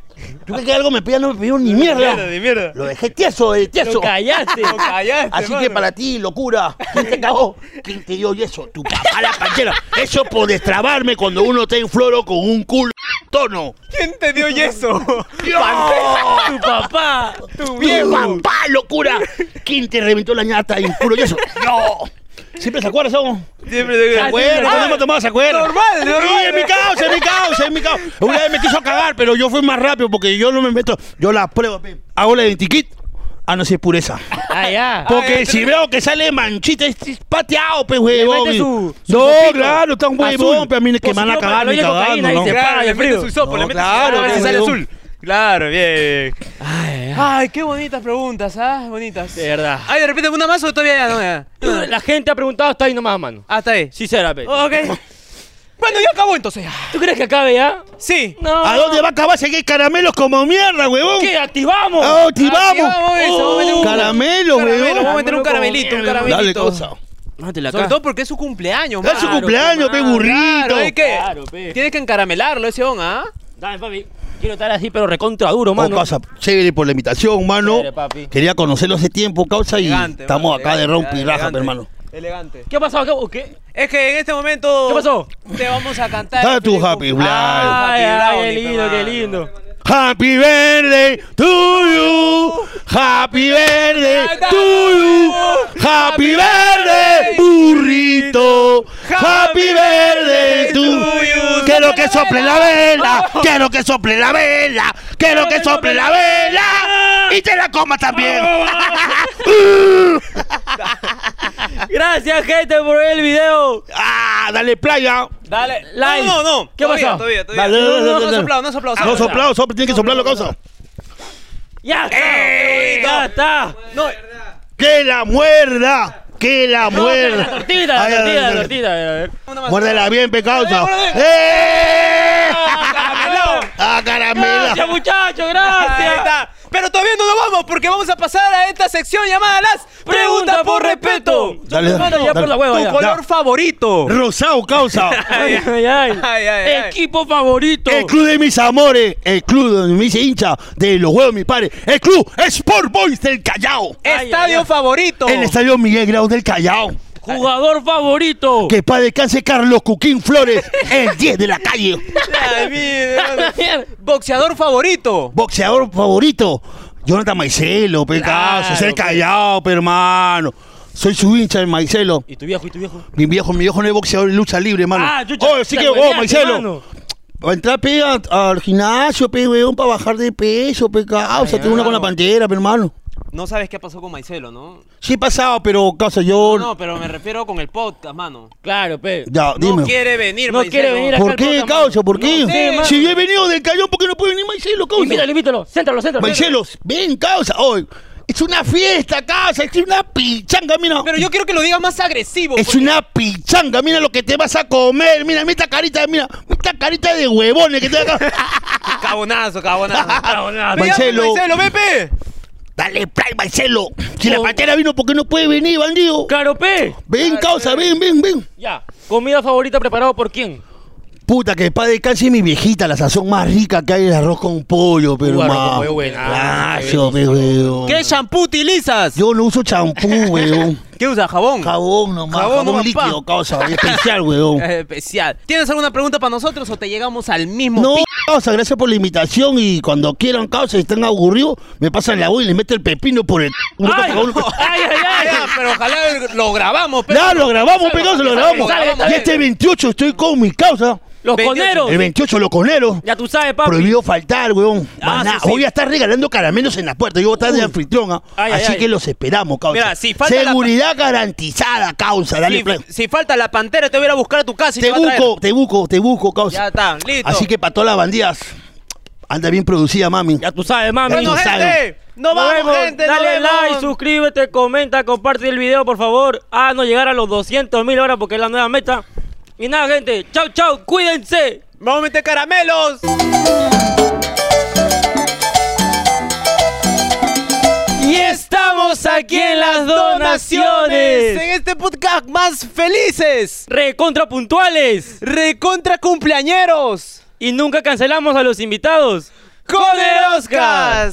¿Tú crees que algo me pedía? No me pidió ni mierda. Ni mierda. Lo dejé tieso, eh, tieso. Lo callaste. Lo callaste, Así que para ti, locura, ¿quién te cagó? ¿Quién te dio eso? Tu papá la pantera. Eso por destrabarme cuando uno está en floro con un culo tono. ¿Quién te dio yeso? ¡Dios! Tu papá. Tu ¡Tu viejo. papá, locura! ¿Quién te reventó la ñata en culo y eso? ¡No! ¿Siempre se acuerda, somos? Siempre te ¿Se acuerda? Cuando hemos tomado, ¿se acuerda? Normal, normal. Sí, es mi causa, es mi causa, es mi causa. Una vez me quiso cagar, pero yo fui más rápido porque yo no me meto. Yo la pruebo, pe. hago la identikit. Ah, no, si es pureza. Ah, ya. Porque Ay, si veo que sale manchita, es es pateado, pe, huevón. mete su- su no, copito claro, está un huevón, azul. pe, a mí que me van a cagar ni cagando, ¿no? Claro, le el mete su hisopo, No, le mete claro, su... Ah, pues, sale azul. Claro, bien. Ay, ay. Ay, qué bonitas preguntas, ¿ah? Bonitas. De verdad. Ay, de repente una más o todavía ya no, ya. La gente ha preguntado hasta ahí nomás, mano. Ah, está ahí. Sincera, pe. Ok. Bueno, ya acabó entonces. ¿Tú crees que acabe ya? Sí. No. ¿A dónde va a acabar si aquí hay caramelos como mierda, huevón? ¿Qué? ¡Activamos! ¡Ah, activamos! Activamos eso, vamos a meter un- caramelo, Caramelo, huevón. vamos a meter un caramelito, un caramelito. Dale, cosa. Sobre acá. todo porque es su cumpleaños, Es su cumpleaños, pe, Claro, burrito. hay que, Claro, pe. tienes que encaramelarlo ese on, ¿ah? Dame, papi. Quiero estar así, pero recontra duro, Oh, mano. causa, chévere por la invitación, mano. Chévere, papi. Quería conocerlo hace tiempo, causa, y estamos mano, acá de rompe y raja, hermano. Elegante. ¿Qué ha pasado ¿Qué? Es que en este momento. ¿Qué pasó? Te vamos a cantar. Dale tu happy. Ay, Happy ay, qué lindo, qué mano. lindo. Happy birthday to you. Happy birthday to you. Happy birthday, burrito. Happy birthday to you. Quiero que sople la vela. Quiero que sople la vela. Quiero que sople la vela. Y te la comas también. Gracias, gente, por ver el video. ah, dale playa. Dale. Like. No, no, no. ¿Qué todavía, pasó? Todavía, todavía. Dale, dale, no, dale, no, no, dale. soplado, no soplado. No soplado. soplado, sopla, tiene que soplar la cosa. Ya está. ¡Eh! Ya está. No, Que la muerda. Que la muerda. la tortita, la tortita, la tortita. Muérdela bien, pecausa. ¡Eh! Ah, caramelado. ¡Ah, caramela! Gracias, muchachos, Ahí gracias. Pero todavía no nos vamos porque vamos a pasar a esta sección llamada las Pregunta por respeto. Dale, dale, ya dale. por la hueva Tu ya. color favorito. Rosado, causa. Ay, ay, ay. Ay, ay, ay. Equipo favorito. El club de mis amores, el club donde me hice hincha de los huevos de mi padre, el club Sport Boys del Callao. Ay, Estadio ay, ay. favorito. El estadio Miguel Grau del Callao. Jugador favorito. Que para descanse Carlos Cuquín Flores, el 10 de la calle. Ay, mira. Boxeador favorito. Boxeador favorito, Jonathan Maicelo, pe Claro, causa, es el pe. Pe hermano. Soy su hincha, el Maicelo. ¿Y tu viejo y tu viejo? Mi viejo, mi viejo no es boxeador, es lucha libre, hermano. Ah, chucha, Oh, sí que, oh, Maicelo. Va a entrar, pe, al gimnasio, pe, weón, para bajar de peso, pe, causa. Ay, Tengo una con la pantera, pe, hermano. No sabes qué pasó con Maicelo, ¿no? Sí he pasado, pero, causa, yo... No, pero me refiero con el podcast, mano. Claro, pe. Ya, dime. No quiere venir, No Maicelo. quiere venir acá ¿Por al qué, podcast, causa? mano. ¿Por qué? No sé, mano. si yo he venido del Callao, ¿por qué no puede venir Maicelo, causa? Invítalo, invítalo. Céntralo, céntralo. Maicelo, ven, causa. Hoy es una fiesta, causa. Es una pichanga, mira. Pero yo quiero que lo diga más agresivo. Es porque- una pichanga, mira lo que te vas a comer, mira, mira esta carita, mira, mira esta carita de huevones que te acá. Cabonazo, cabonazo. Cabonazo. Maicelo. Maicelo, Pepe. Dale, play, Marcelo. Si la Oh. pantera vino, ¿por qué no puede venir, bandido? Claro, pe. Ven, causa, ven, ven, ven. Ya. Comida favorita preparado por quién? Puta, que para descanse mi viejita, la sazón más rica que hay el arroz con pollo, pero más. ¿Qué shampoo utilizas? Yo no uso champú, weón. ¿Qué usas? ¿Jabón? Jabón nomás, Jabón jabón, nomás, líquido, causa, especial, weón. Especial. ¿Tienes alguna pregunta para nosotros o te llegamos al mismo No, causa, gracias por la invitación y cuando quieran, causa, y estén aburridos, me pasan la voz y les meten el pepino por el... ¡Ay! ¡Ay, ay, pero ojalá lo grabamos, Pepe. Ya, lo grabamos, pe, causa, lo grabamos. Y este 28 estoy con mi causa. Los 28. coneros. El 28 los coneros. Ya tú sabes, papi. Prohibido faltar, weón. Ah, sí, sí. Voy a estar regalando caramelos en la puerta. Yo voy a estar de anfitrión, ¿ah? Ay, Así ay. que los esperamos, causa. Mira, si falta la- Seguridad garantizada, causa. Dale Si, play. si falta la pantera, te voy a a buscar a tu casa y te, Te a traer. te busco, te busco, causa. Ya está, listo. Así que para todas las bandidas, anda bien producida, mami. Ya tú sabes, mami. Bueno, tú gente, sabes. nos vamos, vemos. gente. nos Dale vemos. like, suscríbete, comenta, comparte el video, por favor. Ah, no llegar a los 200 mil ahora porque es la nueva meta. Y nada, gente. Chau, chau. Cuídense. Vamos a meter caramelos. Estamos aquí en las donaciones. En este podcast más felices. Recontra puntuales. Recontra cumpleañeros. Y nunca cancelamos a los invitados. Con el Oscar.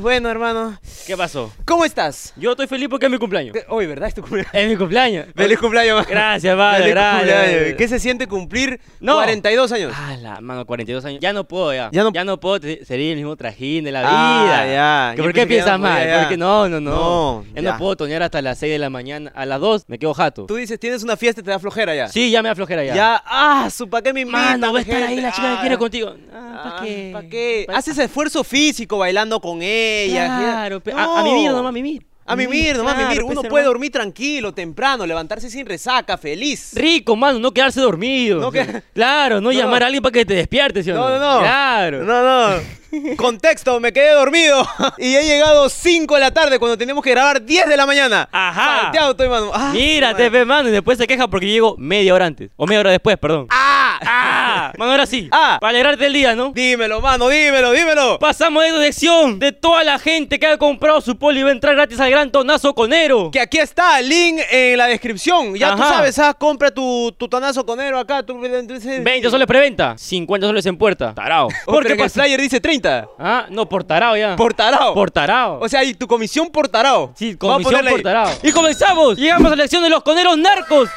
Bueno, hermano. ¿Qué pasó? ¿Cómo estás? Yo estoy feliz porque es mi cumpleaños. ¿Qué- Hoy, ¿verdad? Es tu cumpleaños. Es mi cumpleaños. Feliz cumpleaños. Gracias, vale, Feliz gracias. cumpleaños. ¿Qué se siente cumplir No. 42 años? Ah, la mano, 42 años. Ya no puedo, ya. Ya Ya no- no, puedo te- el mismo trajín de la Ah, vida. ya. ¿Que Yo ¿Por pensé qué que ya piensas no podía, mal? ya. Porque no, no, no. No, ya, ya. no puedo tonear hasta las 6 de la mañana. A las 2 me quedo jato. Tú dices, tienes una fiesta y te da flojera ya. Sí, ya me aflojera ya. Ya, ah, su, ¿para qué me invitan? Mano, va a estar ahí la chica que Ah, quiere contigo. Ah, ah, ¿para qué? ¿Para qué? Pa- Haces esfuerzo físico bailando con ella. Claro, No. a, a mimir nomás, a mimir. A mimir, nomás Claro, mimir. Uno hermano. puede dormir tranquilo, temprano, levantarse sin resaca, feliz. Rico, mano, no quedarse dormido. No que- Claro, no, No, llamar a alguien para que te despiertes, ¿sí o no? no, no. Claro. No, no. Contexto, me quedé dormido y he llegado 5 de la tarde cuando tenemos que grabar 10 de la mañana. Ajá. Salteado estoy, mano. Ah, Mírate, pe, mano, y después se queja porque llego media hora antes. O media hora después, perdón. ¡Ah! ¡Ah! Mano, ahora sí. Ah. Para alegrarte el día, ¿no? Dímelo, mano, dímelo, dímelo. Pasamos de dirección de toda la gente que ha comprado su poli y va a entrar gratis al gran tonazo conero. Que aquí está, link en la descripción. Ya tú Ajá. sabes, ah, compra tu, tu tonazo conero acá. Tu, 20 soles preventa, 50 soles en puerta. Tarao. ¿Por ¿Por qué el flyer dice 30. Ah, no, por tarao ya. Por tarao. Por tarao. O sea, y tu comisión por tarao. Sí, comisión por tarao. Y comenzamos. Llegamos a la elección de los coneros narcos.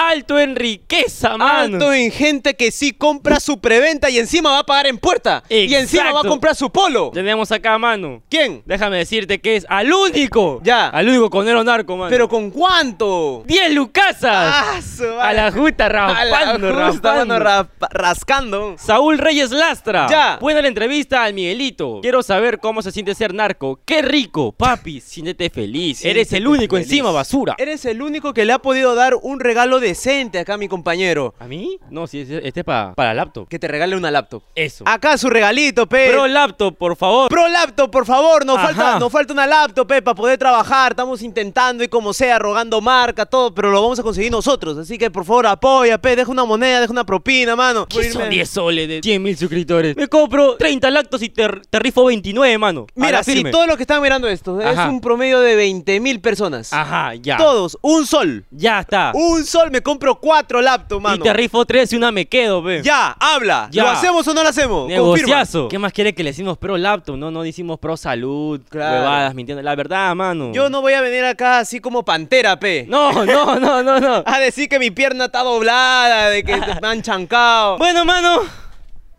Alto en riqueza, mano. Alto en gente que sí compra su preventa y encima va a pagar en puerta. Y encima va a comprar su polo. Tenemos acá, mano. ¿Quién? Déjame decirte que es al único. Ya. Al único conero narco, mano. ¿Pero con cuánto? 10 lucasas. Ah, a la justa, A la raspando, justa, raspando. mano, rap- rascando. Saúl Reyes Lastra. Ya. Buena la entrevista al Miguelito. Quiero saber cómo se siente ser narco. Qué rico, papi. Siéntete feliz. Eres el único feliz. encima, basura. Eres el único que le ha podido dar un regalo de decente acá, mi compañero. ¿A mí? No, sí, este es pa- para laptop. Que te regale una laptop. Eso. Acá su regalito, pe. Pro laptop, por favor. Pro laptop, por favor, nos Ajá. falta, nos falta una laptop, pe, para poder trabajar. Estamos intentando y como sea, rogando marca, todo, pero lo vamos a conseguir nosotros. Así que por favor, apoya, pe, deja una moneda, deja una propina, mano. ¿Qué son 10 soles de 100 mil suscriptores? Me compro 30 lactos y te, te rifo 29, mano. Mira, si todos los que están mirando esto, Ajá. es un promedio de 20 mil personas. Ajá, ya. Todos, un sol. Ya está. Un sol, me compro cuatro laptops, y mano. te rifo 3 y una me quedo, ve. Ya, habla. Ya. ¿Lo hacemos o no lo hacemos? Confirma. Negociazo. ¿Qué más quiere que le decimos pro laptop? No, no decimos pro salud. Claro. Huevadas, mintiendo. La verdad, mano. Yo no voy a venir acá así como pantera, pe. No, no, no, no, no. A decir que mi pierna está doblada, de que me han chancado. Bueno, mano.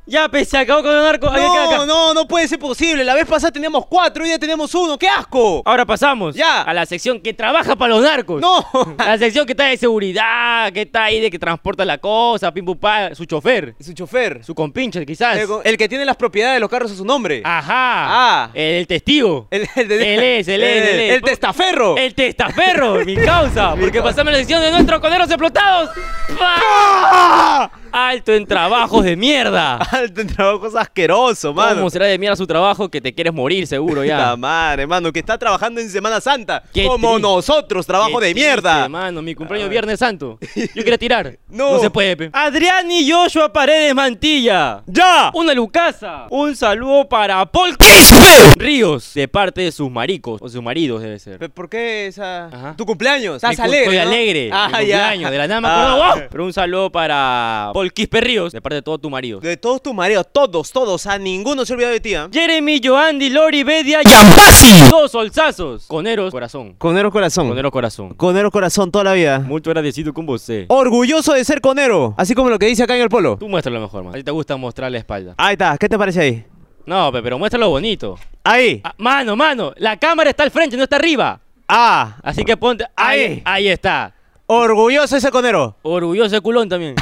Ya, pe, se acabó con el narco. Acá, acá, acá. No, no, no puede ser posible. La vez pasada teníamos cuatro, hoy ya tenemos uno. ¡Qué asco! Ahora pasamos Ya. a la sección que trabaja para los narcos. No. La sección que está de seguridad, que está ahí de que transporta la cosa, pim pum pa, su chofer, Su chofer. su compinche quizás. El, el que tiene las propiedades de los carros a su nombre. Ajá. Ah. El, testigo. El, el de- Él es, él es, el- él es. el testaferro. El testaferro, mi causa. Porque pasamos la sección de nuestros coneros explotados. ¡Ah! Alto en trabajos de mierda. Alto en trabajos asqueroso, mano. ¿Cómo será de mierda su trabajo que te quieres morir seguro La ya? madre, mano, que está trabajando en Semana Santa. Qué como triste. nosotros, trabajo Qué de triste, mierda. mano, mi cumpleaños Viernes Santo. Yo quería tirar. No. se puede, pe. Adrián y Joshua Paredes Mantilla. ¡Ya! Una Lucasa. Un saludo para Paul Ríos. De parte de sus maricos. O sus maridos, debe ser. ¿Por qué esa? Ajá. Tu cumpleaños. Estás alegre. Estoy ¿no? alegre. Ah, mi ya. cumpleaños. De la nada me Ah. acuerdo. ¡wow! Pero un saludo para Paul Quispe Ríos. De parte de todo tu marido. De todos tus maridos, todos, todos. A ninguno se ha olvidado de ti, ¿ah? Jeremy, Joandy, Lori, Bedia, Yambasi. Dos solsazos. Coneros corazón. Conero corazón. Conero corazón. Conero corazón toda la vida. Muy agradecido con vos. eh. Orgulloso de ser conero. Así como lo que dice acá en el polo. Tú muéstralo mejor, man. A ti te gusta mostrar la espalda. Ahí está. ¿Qué te parece ahí? No, pe, pero muéstralo bonito. Ahí. Ah, mano, mano, la cámara está al frente, no está arriba. Ah. Así que ponte. Ahí, Ahí. ahí está. Orgulloso de ser conero. Orgulloso de culón también.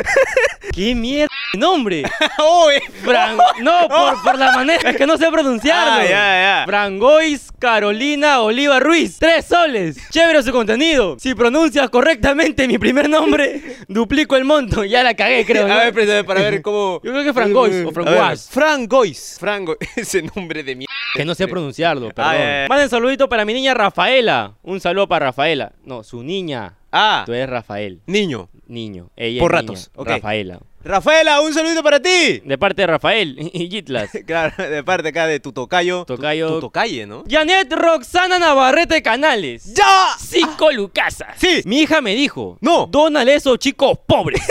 ¿Qué mierda nombre? Uy. Fran- No, por, por la manera. Es que no sé pronunciarlo. Ah, ya, ya. Frangois Carolina Oliva Ruiz. Tres soles. Chévere su contenido. Si pronuncias correctamente mi primer nombre, duplico el monto. Ya la cagué, creo. ¿no? A ver, préstame para ver cómo. Yo creo que Frangois o Frangois. Frangois. Frango. Ese nombre de mierda. Que no sé pronunciarlo, perdón. Ah, ya, ya. Manden saludito para mi niña Rafaela. Un saludo para Rafaela. No, su niña. Ah. Tú eres Rafael. Niño. Niño. Ella Por es ratos, niña. ok. Rafaela. Rafaela, un saludito para ti. De parte de Rafael y Gitlas. Claro, de parte acá de tu tocayo. Tocayo. Tu, ¿no? Janet Roxana Navarrete Canales. ¡Ya! Cinco lucasas. Sí. Mi hija me dijo. No. Dónale esos chicos pobres.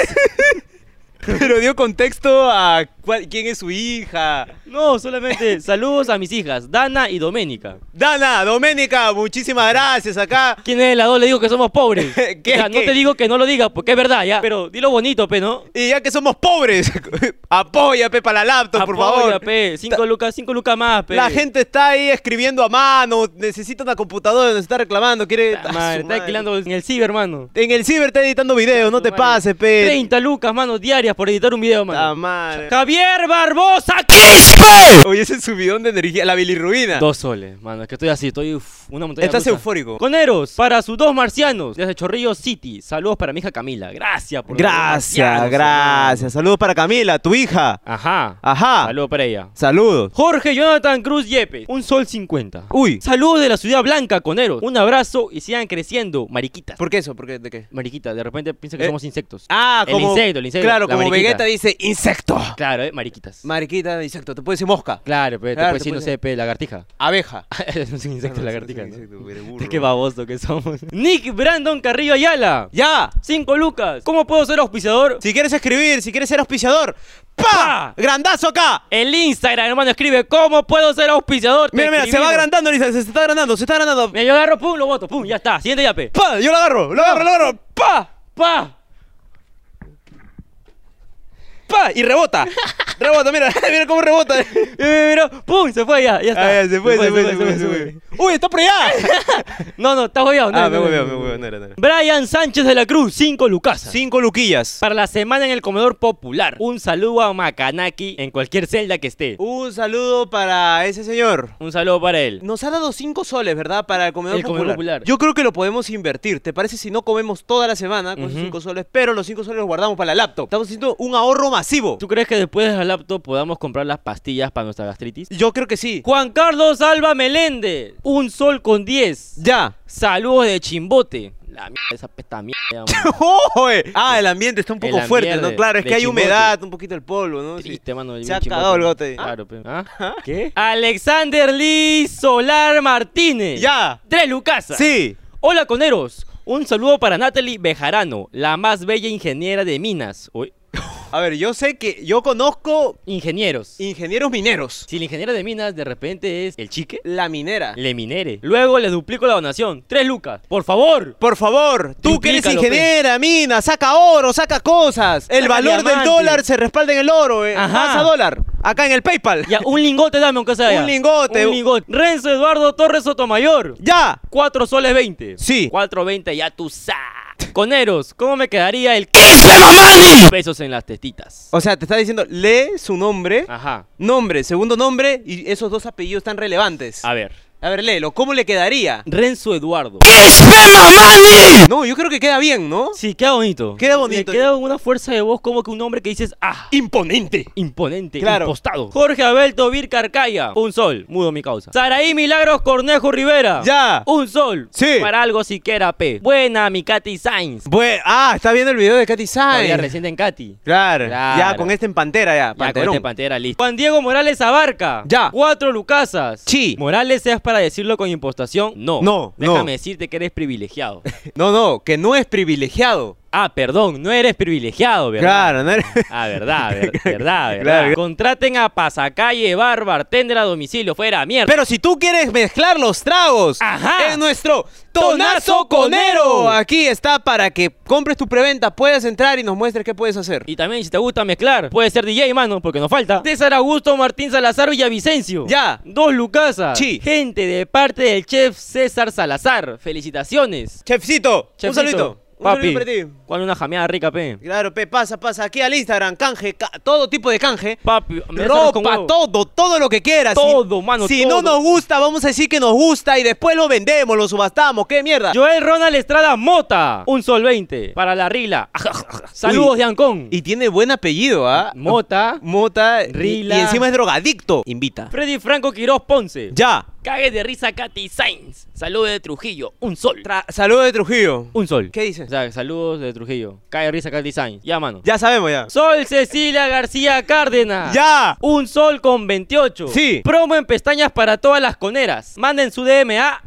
Pero dio contexto a quién es su hija. no, solamente saludos a mis hijas, Dana y Doménica. Dana, Doménica, muchísimas gracias acá. ¿Quién es la dos? Le digo que somos pobres. ¿Qué, O sea, no qué? te digo que no lo digas porque es verdad, ya. Pero dilo bonito, pe, ¿no? Y ya que somos pobres, apoya, pe, para la laptop, por Apoya, favor. pe. Cinco lucas, cinco lucas más, pe. La gente está ahí escribiendo a mano, necesita una computadora, nos está reclamando, quiere... ¡Ah, madre, está alquilando en el ciber, mano. En el ciber está editando videos, no te Madre. pases, pe. 30 lucas, mano, diarias por editar un video, La mano. madre. Javier Barbosa Quispe. Oye, ese subidón de energía, la bilirrubina. Dos soles, mano. Es que estoy así, estoy uf, una montaña Estás rusa. eufórico. Coneros, para sus dos marcianos, desde Chorrillo City. Saludos para mi hija Camila. Gracias por Gracias, gracias. Saludos para Camila, tu hija. Ajá. Ajá. Saludos para ella. Saludos. Jorge Jonathan Cruz Yepes, un sol 50. Uy. Saludos de la ciudad blanca, coneros. Un abrazo y sigan creciendo, mariquitas. ¿Por qué eso? ¿Por qué? ¿De qué? Mariquita, de repente piensa que Eh. somos insectos. Ah, El como... insecto, el insecto, Claro, la como mariquita. Vegeta dice insecto. Claro, mariquitas. Mariquita, insecto. Te puede decir mosca. Claro, pero Claro, te puede te decir, no puede sé, pe, lagartija. Abeja. es un insecto, No, no, lagartija, es un ¿no? insecto, burro. Qué baboso que somos. Nick Brandon Carrillo Ayala. Ya. Cinco lucas. ¿Cómo puedo ser auspiciador? Si quieres escribir, si quieres ser auspiciador. ¡Pa! ¡Pa! ¡Grandazo acá! El Instagram, hermano, escribe ¿Cómo puedo ser auspiciador? Te Mira, mira, se va escribimos. agrandando, Lisa, se está agrandando, se está agrandando. Mira, yo agarro, pum, lo voto, pum, ya está. Siguiente yape. ¡Pa! Yo lo agarro, lo agarro, lo agarro. ¡Pa! ¡Pa! Pa, y rebota. rebota, mira, mira cómo rebota. Mira, mira, ¡Pum! Se fue ya, ya está. Ah, ya, se fue, se fue, se fue, se fue. Uy, está por allá. No, no, está jodido. no, Ah, no, me no, huevo, no, me no. huevo, no era, no era. Brian Sánchez de la Cruz, 5 lucas. Cinco luquillas. Para la semana en el comedor popular. Un saludo a Makanaki en cualquier celda que esté. Un saludo para ese señor. Un saludo para él. Nos ha dado cinco soles, ¿verdad? Para el comedor, El comedor popular. Yo creo que lo podemos invertir. ¿Te parece si no comemos toda la semana con esos Ujú. cinco soles? Pero los cinco soles los guardamos para la laptop. Estamos haciendo un ahorro masivo. ¿Tú crees que después de la laptop podamos comprar las pastillas para nuestra gastritis? Yo creo que sí. Juan Carlos Alba Meléndez, un sol con 10. Ya. Saludos de Chimbote. La mierda, esa pesta mierda. Ah, el ambiente está un poco El fuerte, ¿no? Claro, es que hay Chimbote. humedad, un poquito el polvo, ¿no? Sí. Mano. Se ha cagado el gote. Claro, pe. ¿Ah? ¿Qué? Alexander Lee Solar Martínez. Ya. Tres lucasas. Sí. Hola, coneros. Un saludo para Natalie Bejarano, la más bella ingeniera de minas. Uy, A ver, yo sé que yo conozco ingenieros. ingenieros mineros. Si el ingeniero de minas de repente es el chique, La minera. le minere. Luego le duplico la donación. Tres lucas. Por favor. Por favor, tú que eres Duplícalo, pe. ingeniera, mina, saca oro, saca cosas. El Saca valor del diamante. dólar se respalda en el oro, eh. Ajá. Más a dólar. Acá en el PayPal. Ya, un lingote dame aunque sea. Un ya. lingote. Un lingote. Renzo Eduardo Torres Sotomayor. Ya. 4 soles 20. Sí. 4.20 ya tú sabes. Coneros, ¿cómo me quedaría el pesos en las testitas? O sea, te está diciendo, lee su nombre, Ajá. nombre, segundo nombre y esos dos apellidos están relevantes. A ver. A ver, léelo, ¿cómo le quedaría? Renzo Eduardo. No, yo creo que queda bien, ¿no? Sí, queda bonito. Queda bonito. Le queda una fuerza de voz como que un hombre que dices, ah, Imponente. imponente, Claro. impostado. Jorge Abel Tobir Carcaya. Un sol, mudo mi causa. Saraí Milagros Cornejo Rivera. Ya. Un sol. Sí. Para algo siquiera, P. Buena, mi Katy Sainz. Ah, está viendo el video de Katy Sainz. reciente en Katy. Claro, Claro. ya con este en pantera ya, Ya con este pantera listo. Juan Diego Morales Abarca. Ya. Cuatro lucasas. Sí. Morales seas para decirlo con impostación. No. No, Déjame no. decirte que eres privilegiado. No, no, que no es privilegiado. Ah, perdón, no eres privilegiado, ¿verdad? Claro, no eres... Ah, verdad, ver- verdad, verdad. Claro. Contraten a Pasacalle Bar, bartender a domicilio, fuera mierda. Pero si tú quieres mezclar los tragos Ajá. en nuestro Tonazo Conero, aquí está para que compres tu preventa, puedas entrar y nos muestres qué puedes hacer. Y también si te gusta mezclar, puedes ser DJ, mano, porque nos falta. César Augusto Martín Salazar Villavicencio. Ya. Dos lucasas. Sí. Gente de parte del chef César Salazar. Felicitaciones. Chefcito, un Chefcito. Un saludito ti. ¿cuál una jameada rica, pe? Claro, pe, pasa, pasa. Aquí al Instagram, canje, ca- todo tipo de canje. Papi, me Ropa, todo, todo lo que quieras. Todo, si, mano, Si todo. no nos gusta, vamos a decir que nos gusta y después lo vendemos, lo subastamos. ¿Qué mierda? Joel Ronald Estrada Mota. Un sol 20. Para la rila. Saludos Uy. de Ancón. Y tiene buen apellido, ¿ah? Mota. Mota. y- Rila. Y encima es drogadicto. Invita. Freddy Franco Quiroz Ponce. Ya. Cague de risa Katy Sainz. Saludos de Trujillo. Un sol. Saludos de Trujillo. Un sol. ¿Qué dices? O sea, saludos de Trujillo. De risa Katy Sainz. Ya, mano. Ya sabemos, ya. Sol Cecilia García Cárdenas. ¡Ya! Un sol con 28. Sí. Promo en pestañas para todas las coneras. Manden su DM a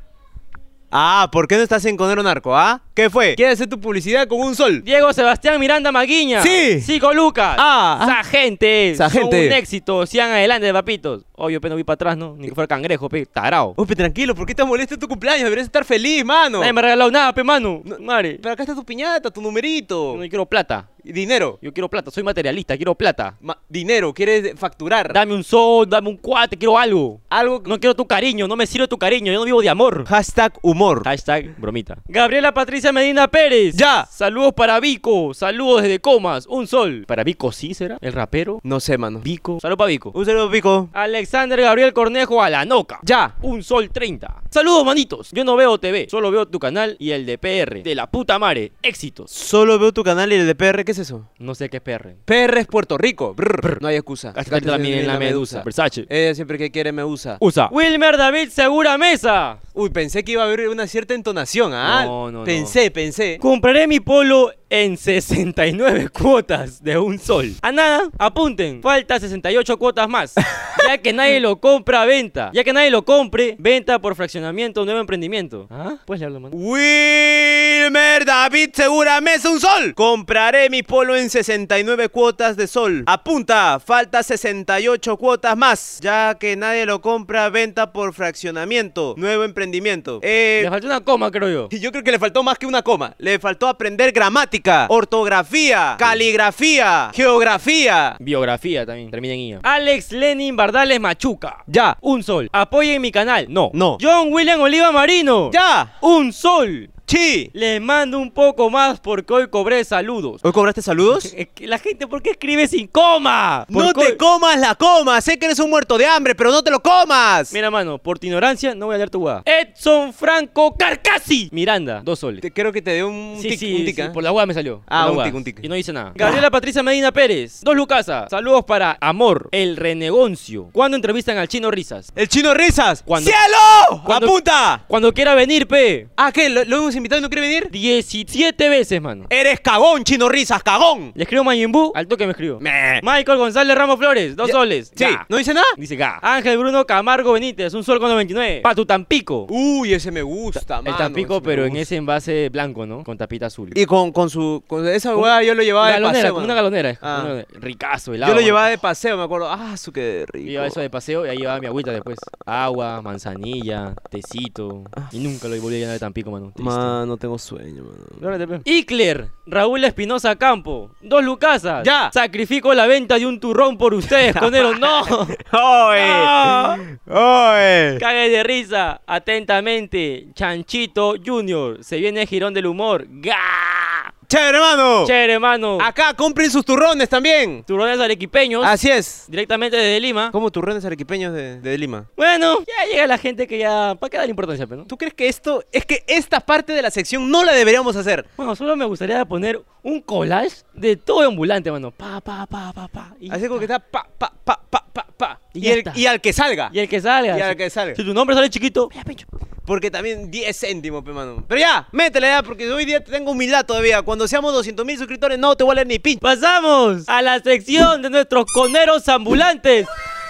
Ah, ¿por qué no estás en Conero Narco, ah? ¿Qué fue? ¿Quieres hacer tu publicidad con un sol? Diego Sebastián Miranda Maguiña. Sí. Cico Lucas. Ah. Esa gente. Esa Son gente. un éxito. Sigan adelante, papitos. Obvio, pero no vi para atrás, ¿no? Ni que fuera cangrejo, pe. Tarao. Uy, pe, tranquilo, ¿por qué te molesta en tu cumpleaños? Deberías estar feliz, mano. Nadie me ha regalado nada, pe, mano. No. Madre. Pero acá está tu piñata, tu numerito. Yo quiero plata. Dinero. Yo quiero plata. Soy materialista. Quiero plata. Ma- dinero, quieres facturar. Dame un sol, dame un cuate. Quiero algo. Algo. No quiero tu cariño. No me sirve tu cariño. Yo no vivo de amor. Hashtag humor. Hashtag bromita. Gabriela Patricia Medina Pérez. Ya. Saludos para Vico. Saludos desde Comas. Un sol. ¿Para Vico sí será? ¿El rapero? No sé, mano. Vico. Saludos para Vico. Un saludo, Pico. Alexander Gabriel Cornejo a la noca. Ya. Un sol 30. Saludos, manitos. Yo no veo TV. Solo veo tu canal y el de PR. De la puta madre. Éxitos. Solo veo tu canal y el de PR, ¿qué es eso? No sé qué es PR. PR es Puerto Rico. Brr, No hay excusa. Hasta también en la medusa. Versace. Ella siempre que quiere me usa. Usa. Wilmer David Segura Mesa. Uy, pensé que iba a haber una cierta entonación, ¿ah? No, no, no. Pensé, pensé. Compraré mi polo en 69 cuotas de un sol. A nada, apunten. Falta 68 cuotas más. Ya que nadie lo compra venta. Ya que nadie lo compre, venta por fraccionamiento, nuevo emprendimiento. ¿Ah? Pues le hablo, mano. Wilmer David Segura Mesa un sol. Compraré mi polo en 69 cuotas de sol. Apunta, falta 68 cuotas más. Ya que nadie lo compra, venta por fraccionamiento. Nuevo emprendimiento. Le Eh, faltó una coma, creo yo. y yo creo que le faltó más que que una coma. Le faltó aprender gramática, ortografía, caligrafía, geografía. Biografía también, termina en IA. Alex Lenin Bardales Machuca. Ya. Un sol. Apoyen mi canal. No. No. John William Oliva Marino. Ya. Un sol. Sí. Les mando un poco más porque hoy cobré saludos. ¿Hoy cobraste saludos? La gente, ¿por qué escribe sin coma? No te co- comas la coma. Sé que eres un muerto de hambre, pero no te lo comas. Mira, mano, por tu ignorancia no voy a leer tu guada. Edson Franco Carcassi. Miranda, dos soles. Te- creo que te dio un Sí, tic, sí, un tic, sí, ¿ah? por la guada me salió. Ah, un tic, un tic. Y no dice nada. Gabriela Patricia Medina Pérez, dos lucasas. Saludos para Amor, el renegoncio. ¿Cuándo entrevistan al chino Risas? El chino risas. Cuando- ¡Cielo! cuando- ¡Apunta! Cuando quiera venir, pe. Ah, ¿qué? ¿Lo, lo hemos invitado y no quiere venir? 17 veces, mano. Eres cagón, chino risas, cagón. Le escribo Majin Buu, al toque me escribo. Meh. Michael González Ramos Flores, dos Ya- soles. Sí. Ga. ¿No dice nada? Dice ga. Ángel Bruno Camargo Benítez, un sol con 99. Pa' tu Tampico. Uy, ese me gusta, el mano, Tampico, ese me pero en gusta. ese envase blanco, ¿no? Con tapita azul. Y con, con su. Con esa Con- hueá yo lo llevaba de galonera, paseo. como mano. una galonera. Ah. una- ricazo, helado. Yo lo mano. llevaba de paseo, me acuerdo. Ah, su qué rico. Iba eso de paseo y ahí llevaba mi agüita después. Agua, manzanilla, tecito. Y nunca lo volví a llenar de Tampico, mano. Triste. Man, no tengo sueño, mano. Icler, Raúl Espinosa Campo, dos lucasas. Ya. Sacrifico la venta de un turrón por ustedes, conero. ¡No! ¡Oye! ¡No! ¡Oye! Cague de risa. Atentamente, Chanchito Junior. Se viene el girón del humor. ¡Ga! ¡Chévere, hermano! Chévere, hermano. Acá compren sus turrones también. Turrones arequipeños. Así es. Directamente desde Lima. ¿Cómo turrones arequipeños de, de Lima? Bueno, ya llega la gente que ya. ¿Para qué dar importancia, pe, no? ¿Tú crees que esto, es que esta parte de la sección no la deberíamos hacer? Bueno, solo me gustaría poner un collage de todo ambulante, mano. Pa, pa, pa, pa, pa. Y, Así como que está pa, pa, pa, pa, pa, pa. Y el- y al que salga. y el que salga. Y al que salga. Si tu nombre sale chiquito, ya, pecho. Porque también 10 céntimos, pe, mano. Pero ya, métele ya, porque hoy día tengo humildad todavía. Cuando seamos 200 mil suscriptores, no te voy a leer ni pinche. Pasamos a la sección de nuestros coneros ambulantes.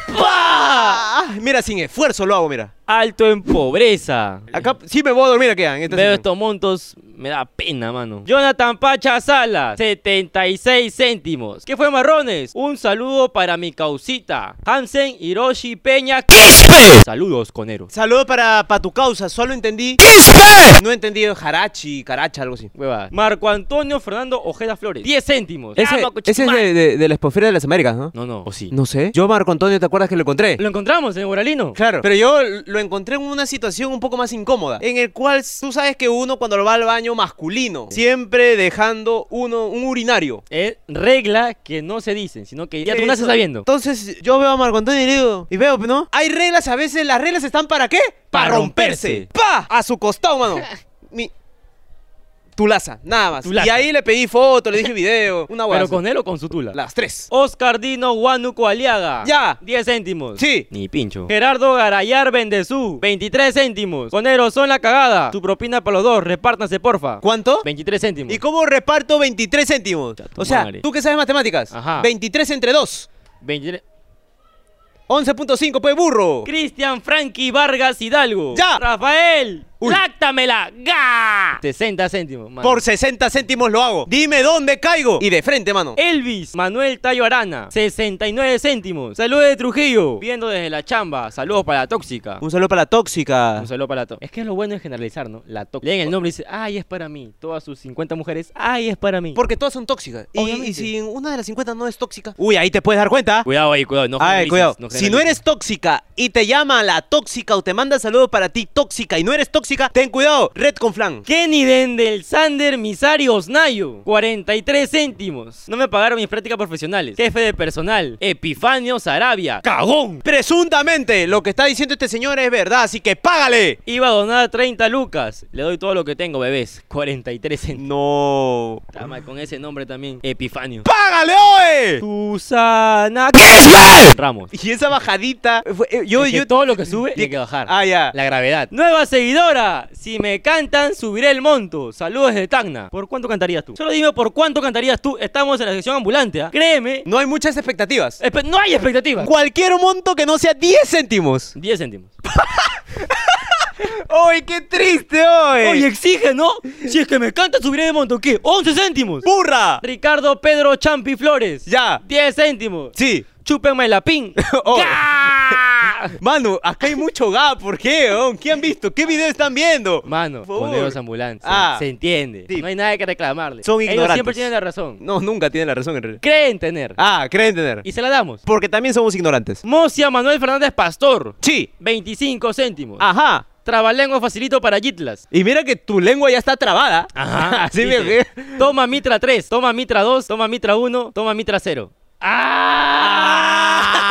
¡Pah! Ah, mira, sin esfuerzo lo hago, mira. Alto en pobreza. Acá sí me voy a dormir aquí. En Veo estos montos, me da pena, mano. Jonathan Pacha Salas, 76 céntimos. ¿Qué fue, marrones? Un saludo para mi causita, Hansen Hiroshi Peña. Saludos, conero. Saludo para, para tu causa, solo entendí. No he entendido Harachi, Caracha, algo así. Hueva. Marco Antonio Fernando Ojeda Flores, 10 céntimos. Ese, Llama, ese es de, de, de la Esposfera de las Américas, ¿no? No, no, o sí. No sé. Yo, Marco Antonio, ¿te acuerdas que lo encontré? Lo encontramos en Guaralino. Claro, pero yo lo encontré en una situación un poco más incómoda, en el cual tú sabes que uno cuando va al baño masculino, siempre dejando uno un urinario. Es regla que no se dicen, sino que ya tú naces sabiendo. Entonces yo veo a Marco Antonio y digo, y veo, ¿no? Hay reglas, a veces las reglas están para qué? Pa' Para romperse. romperse. ¡Pa! A su costado, mano. Mi... Tulaza, nada más. Tulaza. Y ahí le pedí foto, le dije video, una hueá Pero con él o con su tula. Las tres. Oscar Dino Huánuco Aliaga. Ya. 10 céntimos. Sí. Ni pincho. Gerardo Garayar Bendezú. 23 céntimos. Conero, son la cagada. Tu propina para los dos. Repártanse, porfa. ¿Cuánto? 23 céntimos. ¿Y cómo reparto 23 céntimos? O sea, madre. tú que sabes matemáticas. Ajá. 23 entre 2. 23. 11.5, pues burro. Cristian Frankie Vargas Hidalgo. Ya. Rafael. Uy. Láctamela. ¡Ga! 60 céntimos. mano. Por 60 céntimos lo hago. Dime dónde caigo. Y de frente, mano. Elvis Manuel Tayo Arana, 69 céntimos. Saludos de Trujillo, viendo desde la chamba. Saludos para la tóxica. Un saludo para la tóxica. Un saludo para la tóxica. Es que lo bueno es generalizar, ¿no? La tóxica. Leen el nombre y dice, ay, es para mí. Todas sus 50 mujeres, ay, es para mí. Porque todas son tóxicas. Y, si una de las 50 no es tóxica. Uy, ahí te puedes dar cuenta. Cuidado ahí, cuidado. No Ay, cuidado. si no eres tóxica y te llama la tóxica o te manda saludos para ti tóxica y no eres tóxica, ten cuidado. Red con flan. Kenny Dendel Sander Misari Osnayo, 43 céntimos. No me pagaron mis prácticas profesionales. Jefe de personal, Epifanio Sarabia. ¡Cagón! Presuntamente, lo que está diciendo este señor es verdad, así que págale. Iba a donar 30 lucas. Le doy todo lo que tengo, bebés. 43 céntimos. No. Tama, Con ese nombre también. Epifanio. ¡Págale, oe! Susana Ramos. Y esa bajadita. eh, yo, Es que yo. todo lo que sube tiene que bajar. Ah, ya. La gravedad. Nueva seguidora. Si me cantan, subiré el monto. Saludos de Tacna. ¿Por cuánto cantarías tú? Solo dime por cuánto cantarías tú. Estamos en la sección ambulante. ¿ah? Créeme. No hay muchas expectativas. Espe- no hay expectativas. Cualquier monto que no sea 10 céntimos. 10 céntimos. ¡Ay, qué triste, hoy! Oye, exige, ¿no? Si es que me canta, subiré el monto. ¿Qué? 11 céntimos. ¡Burra! Ricardo Pedro Champi Flores. Ya. 10 céntimos. Sí. Chúpenme la pin. Oh. Mano, acá hay mucho gap. ¿Por qué? weón? ¿Qué han visto? ¿Qué video están viendo? Mano, coneros ambulantes. Ah. Se entiende. Sí. No hay nada que reclamarle. Son Ellos ignorantes. siempre tienen la razón. No, nunca tienen la razón en realidad. Creen tener. Ah, creen tener. Y se la damos. Porque también somos ignorantes. Mocia Manuel Fernández Pastor. Sí. 25 céntimos. Ajá. Trabalengua facilito para Gitlas. Y mira que tu lengua ya está trabada. Ajá. Así me Toma Mitra 3, toma Mitra 2, toma Mitra 1, toma Mitra 0. ¡Ah!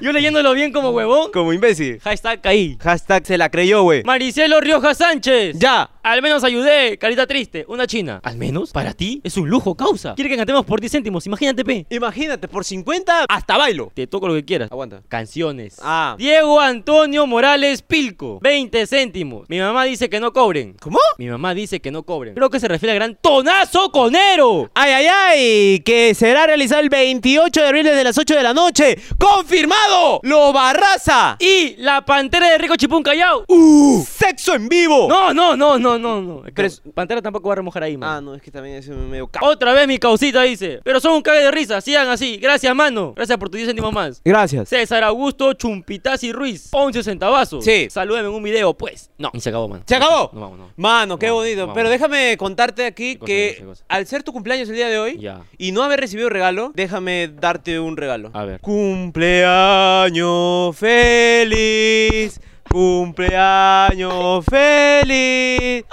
Yo leyéndolo bien como huevón. Como imbécil. Hashtag caí. Hashtag se la creyó, güey. Maricelo Rioja Sánchez. Ya. Al menos ayudé, carita triste, una china. ¿Al menos? ¿Para ti? Es un lujo, causa. Quiere que cantemos por 10 céntimos, imagínate, pe. Imagínate, por 50 hasta bailo. Te toco lo que quieras. Aguanta. Canciones. Ah. Diego Antonio Morales Pilco. 20 céntimos. Mi mamá dice que no cobren. ¿Cómo? Mi mamá dice que no cobren. Creo que se refiere al gran tonazo conero. Ay, ay, ay, que será realizado el 28 de abril desde las 8 de la noche. ¡Confirmado! ¡Lo barraza! Y la pantera de Rico Chipún Callao. ¡Uh! ¡Sexo en vivo! No, no, no, no, no, no. Pero es- Pantera tampoco va a remojar ahí, man. Ah, no, es que también es medio ca- Otra vez mi causita dice. Pero son un cague de risa, sigan así. Gracias, mano. Gracias por tus 10 céntimos más. Gracias. César Augusto Chumpitazzi Ruiz. 11 centavazos. Sí. Salúdeme en un video, pues. No, y se acabó, man. ¿Se acabó? No, vamos, no. Mano, qué bonito. Pero déjame contarte aquí ¿Qué cosa, que qué cosa? al ser tu cumpleaños el día de hoy Ya. y no haber recibido regalo, déjame darte un regalo. A ver. Cumpleaños feliz. Cumpleaños feliz.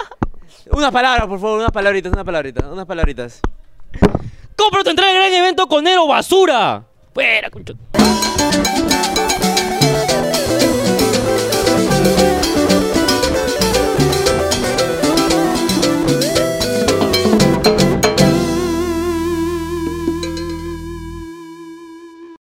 Unas palabras, por favor, unas palabritas, unas palabritas, unas palabritas. Compra tu entrada al gran evento Conero Basura. Fuera, concho.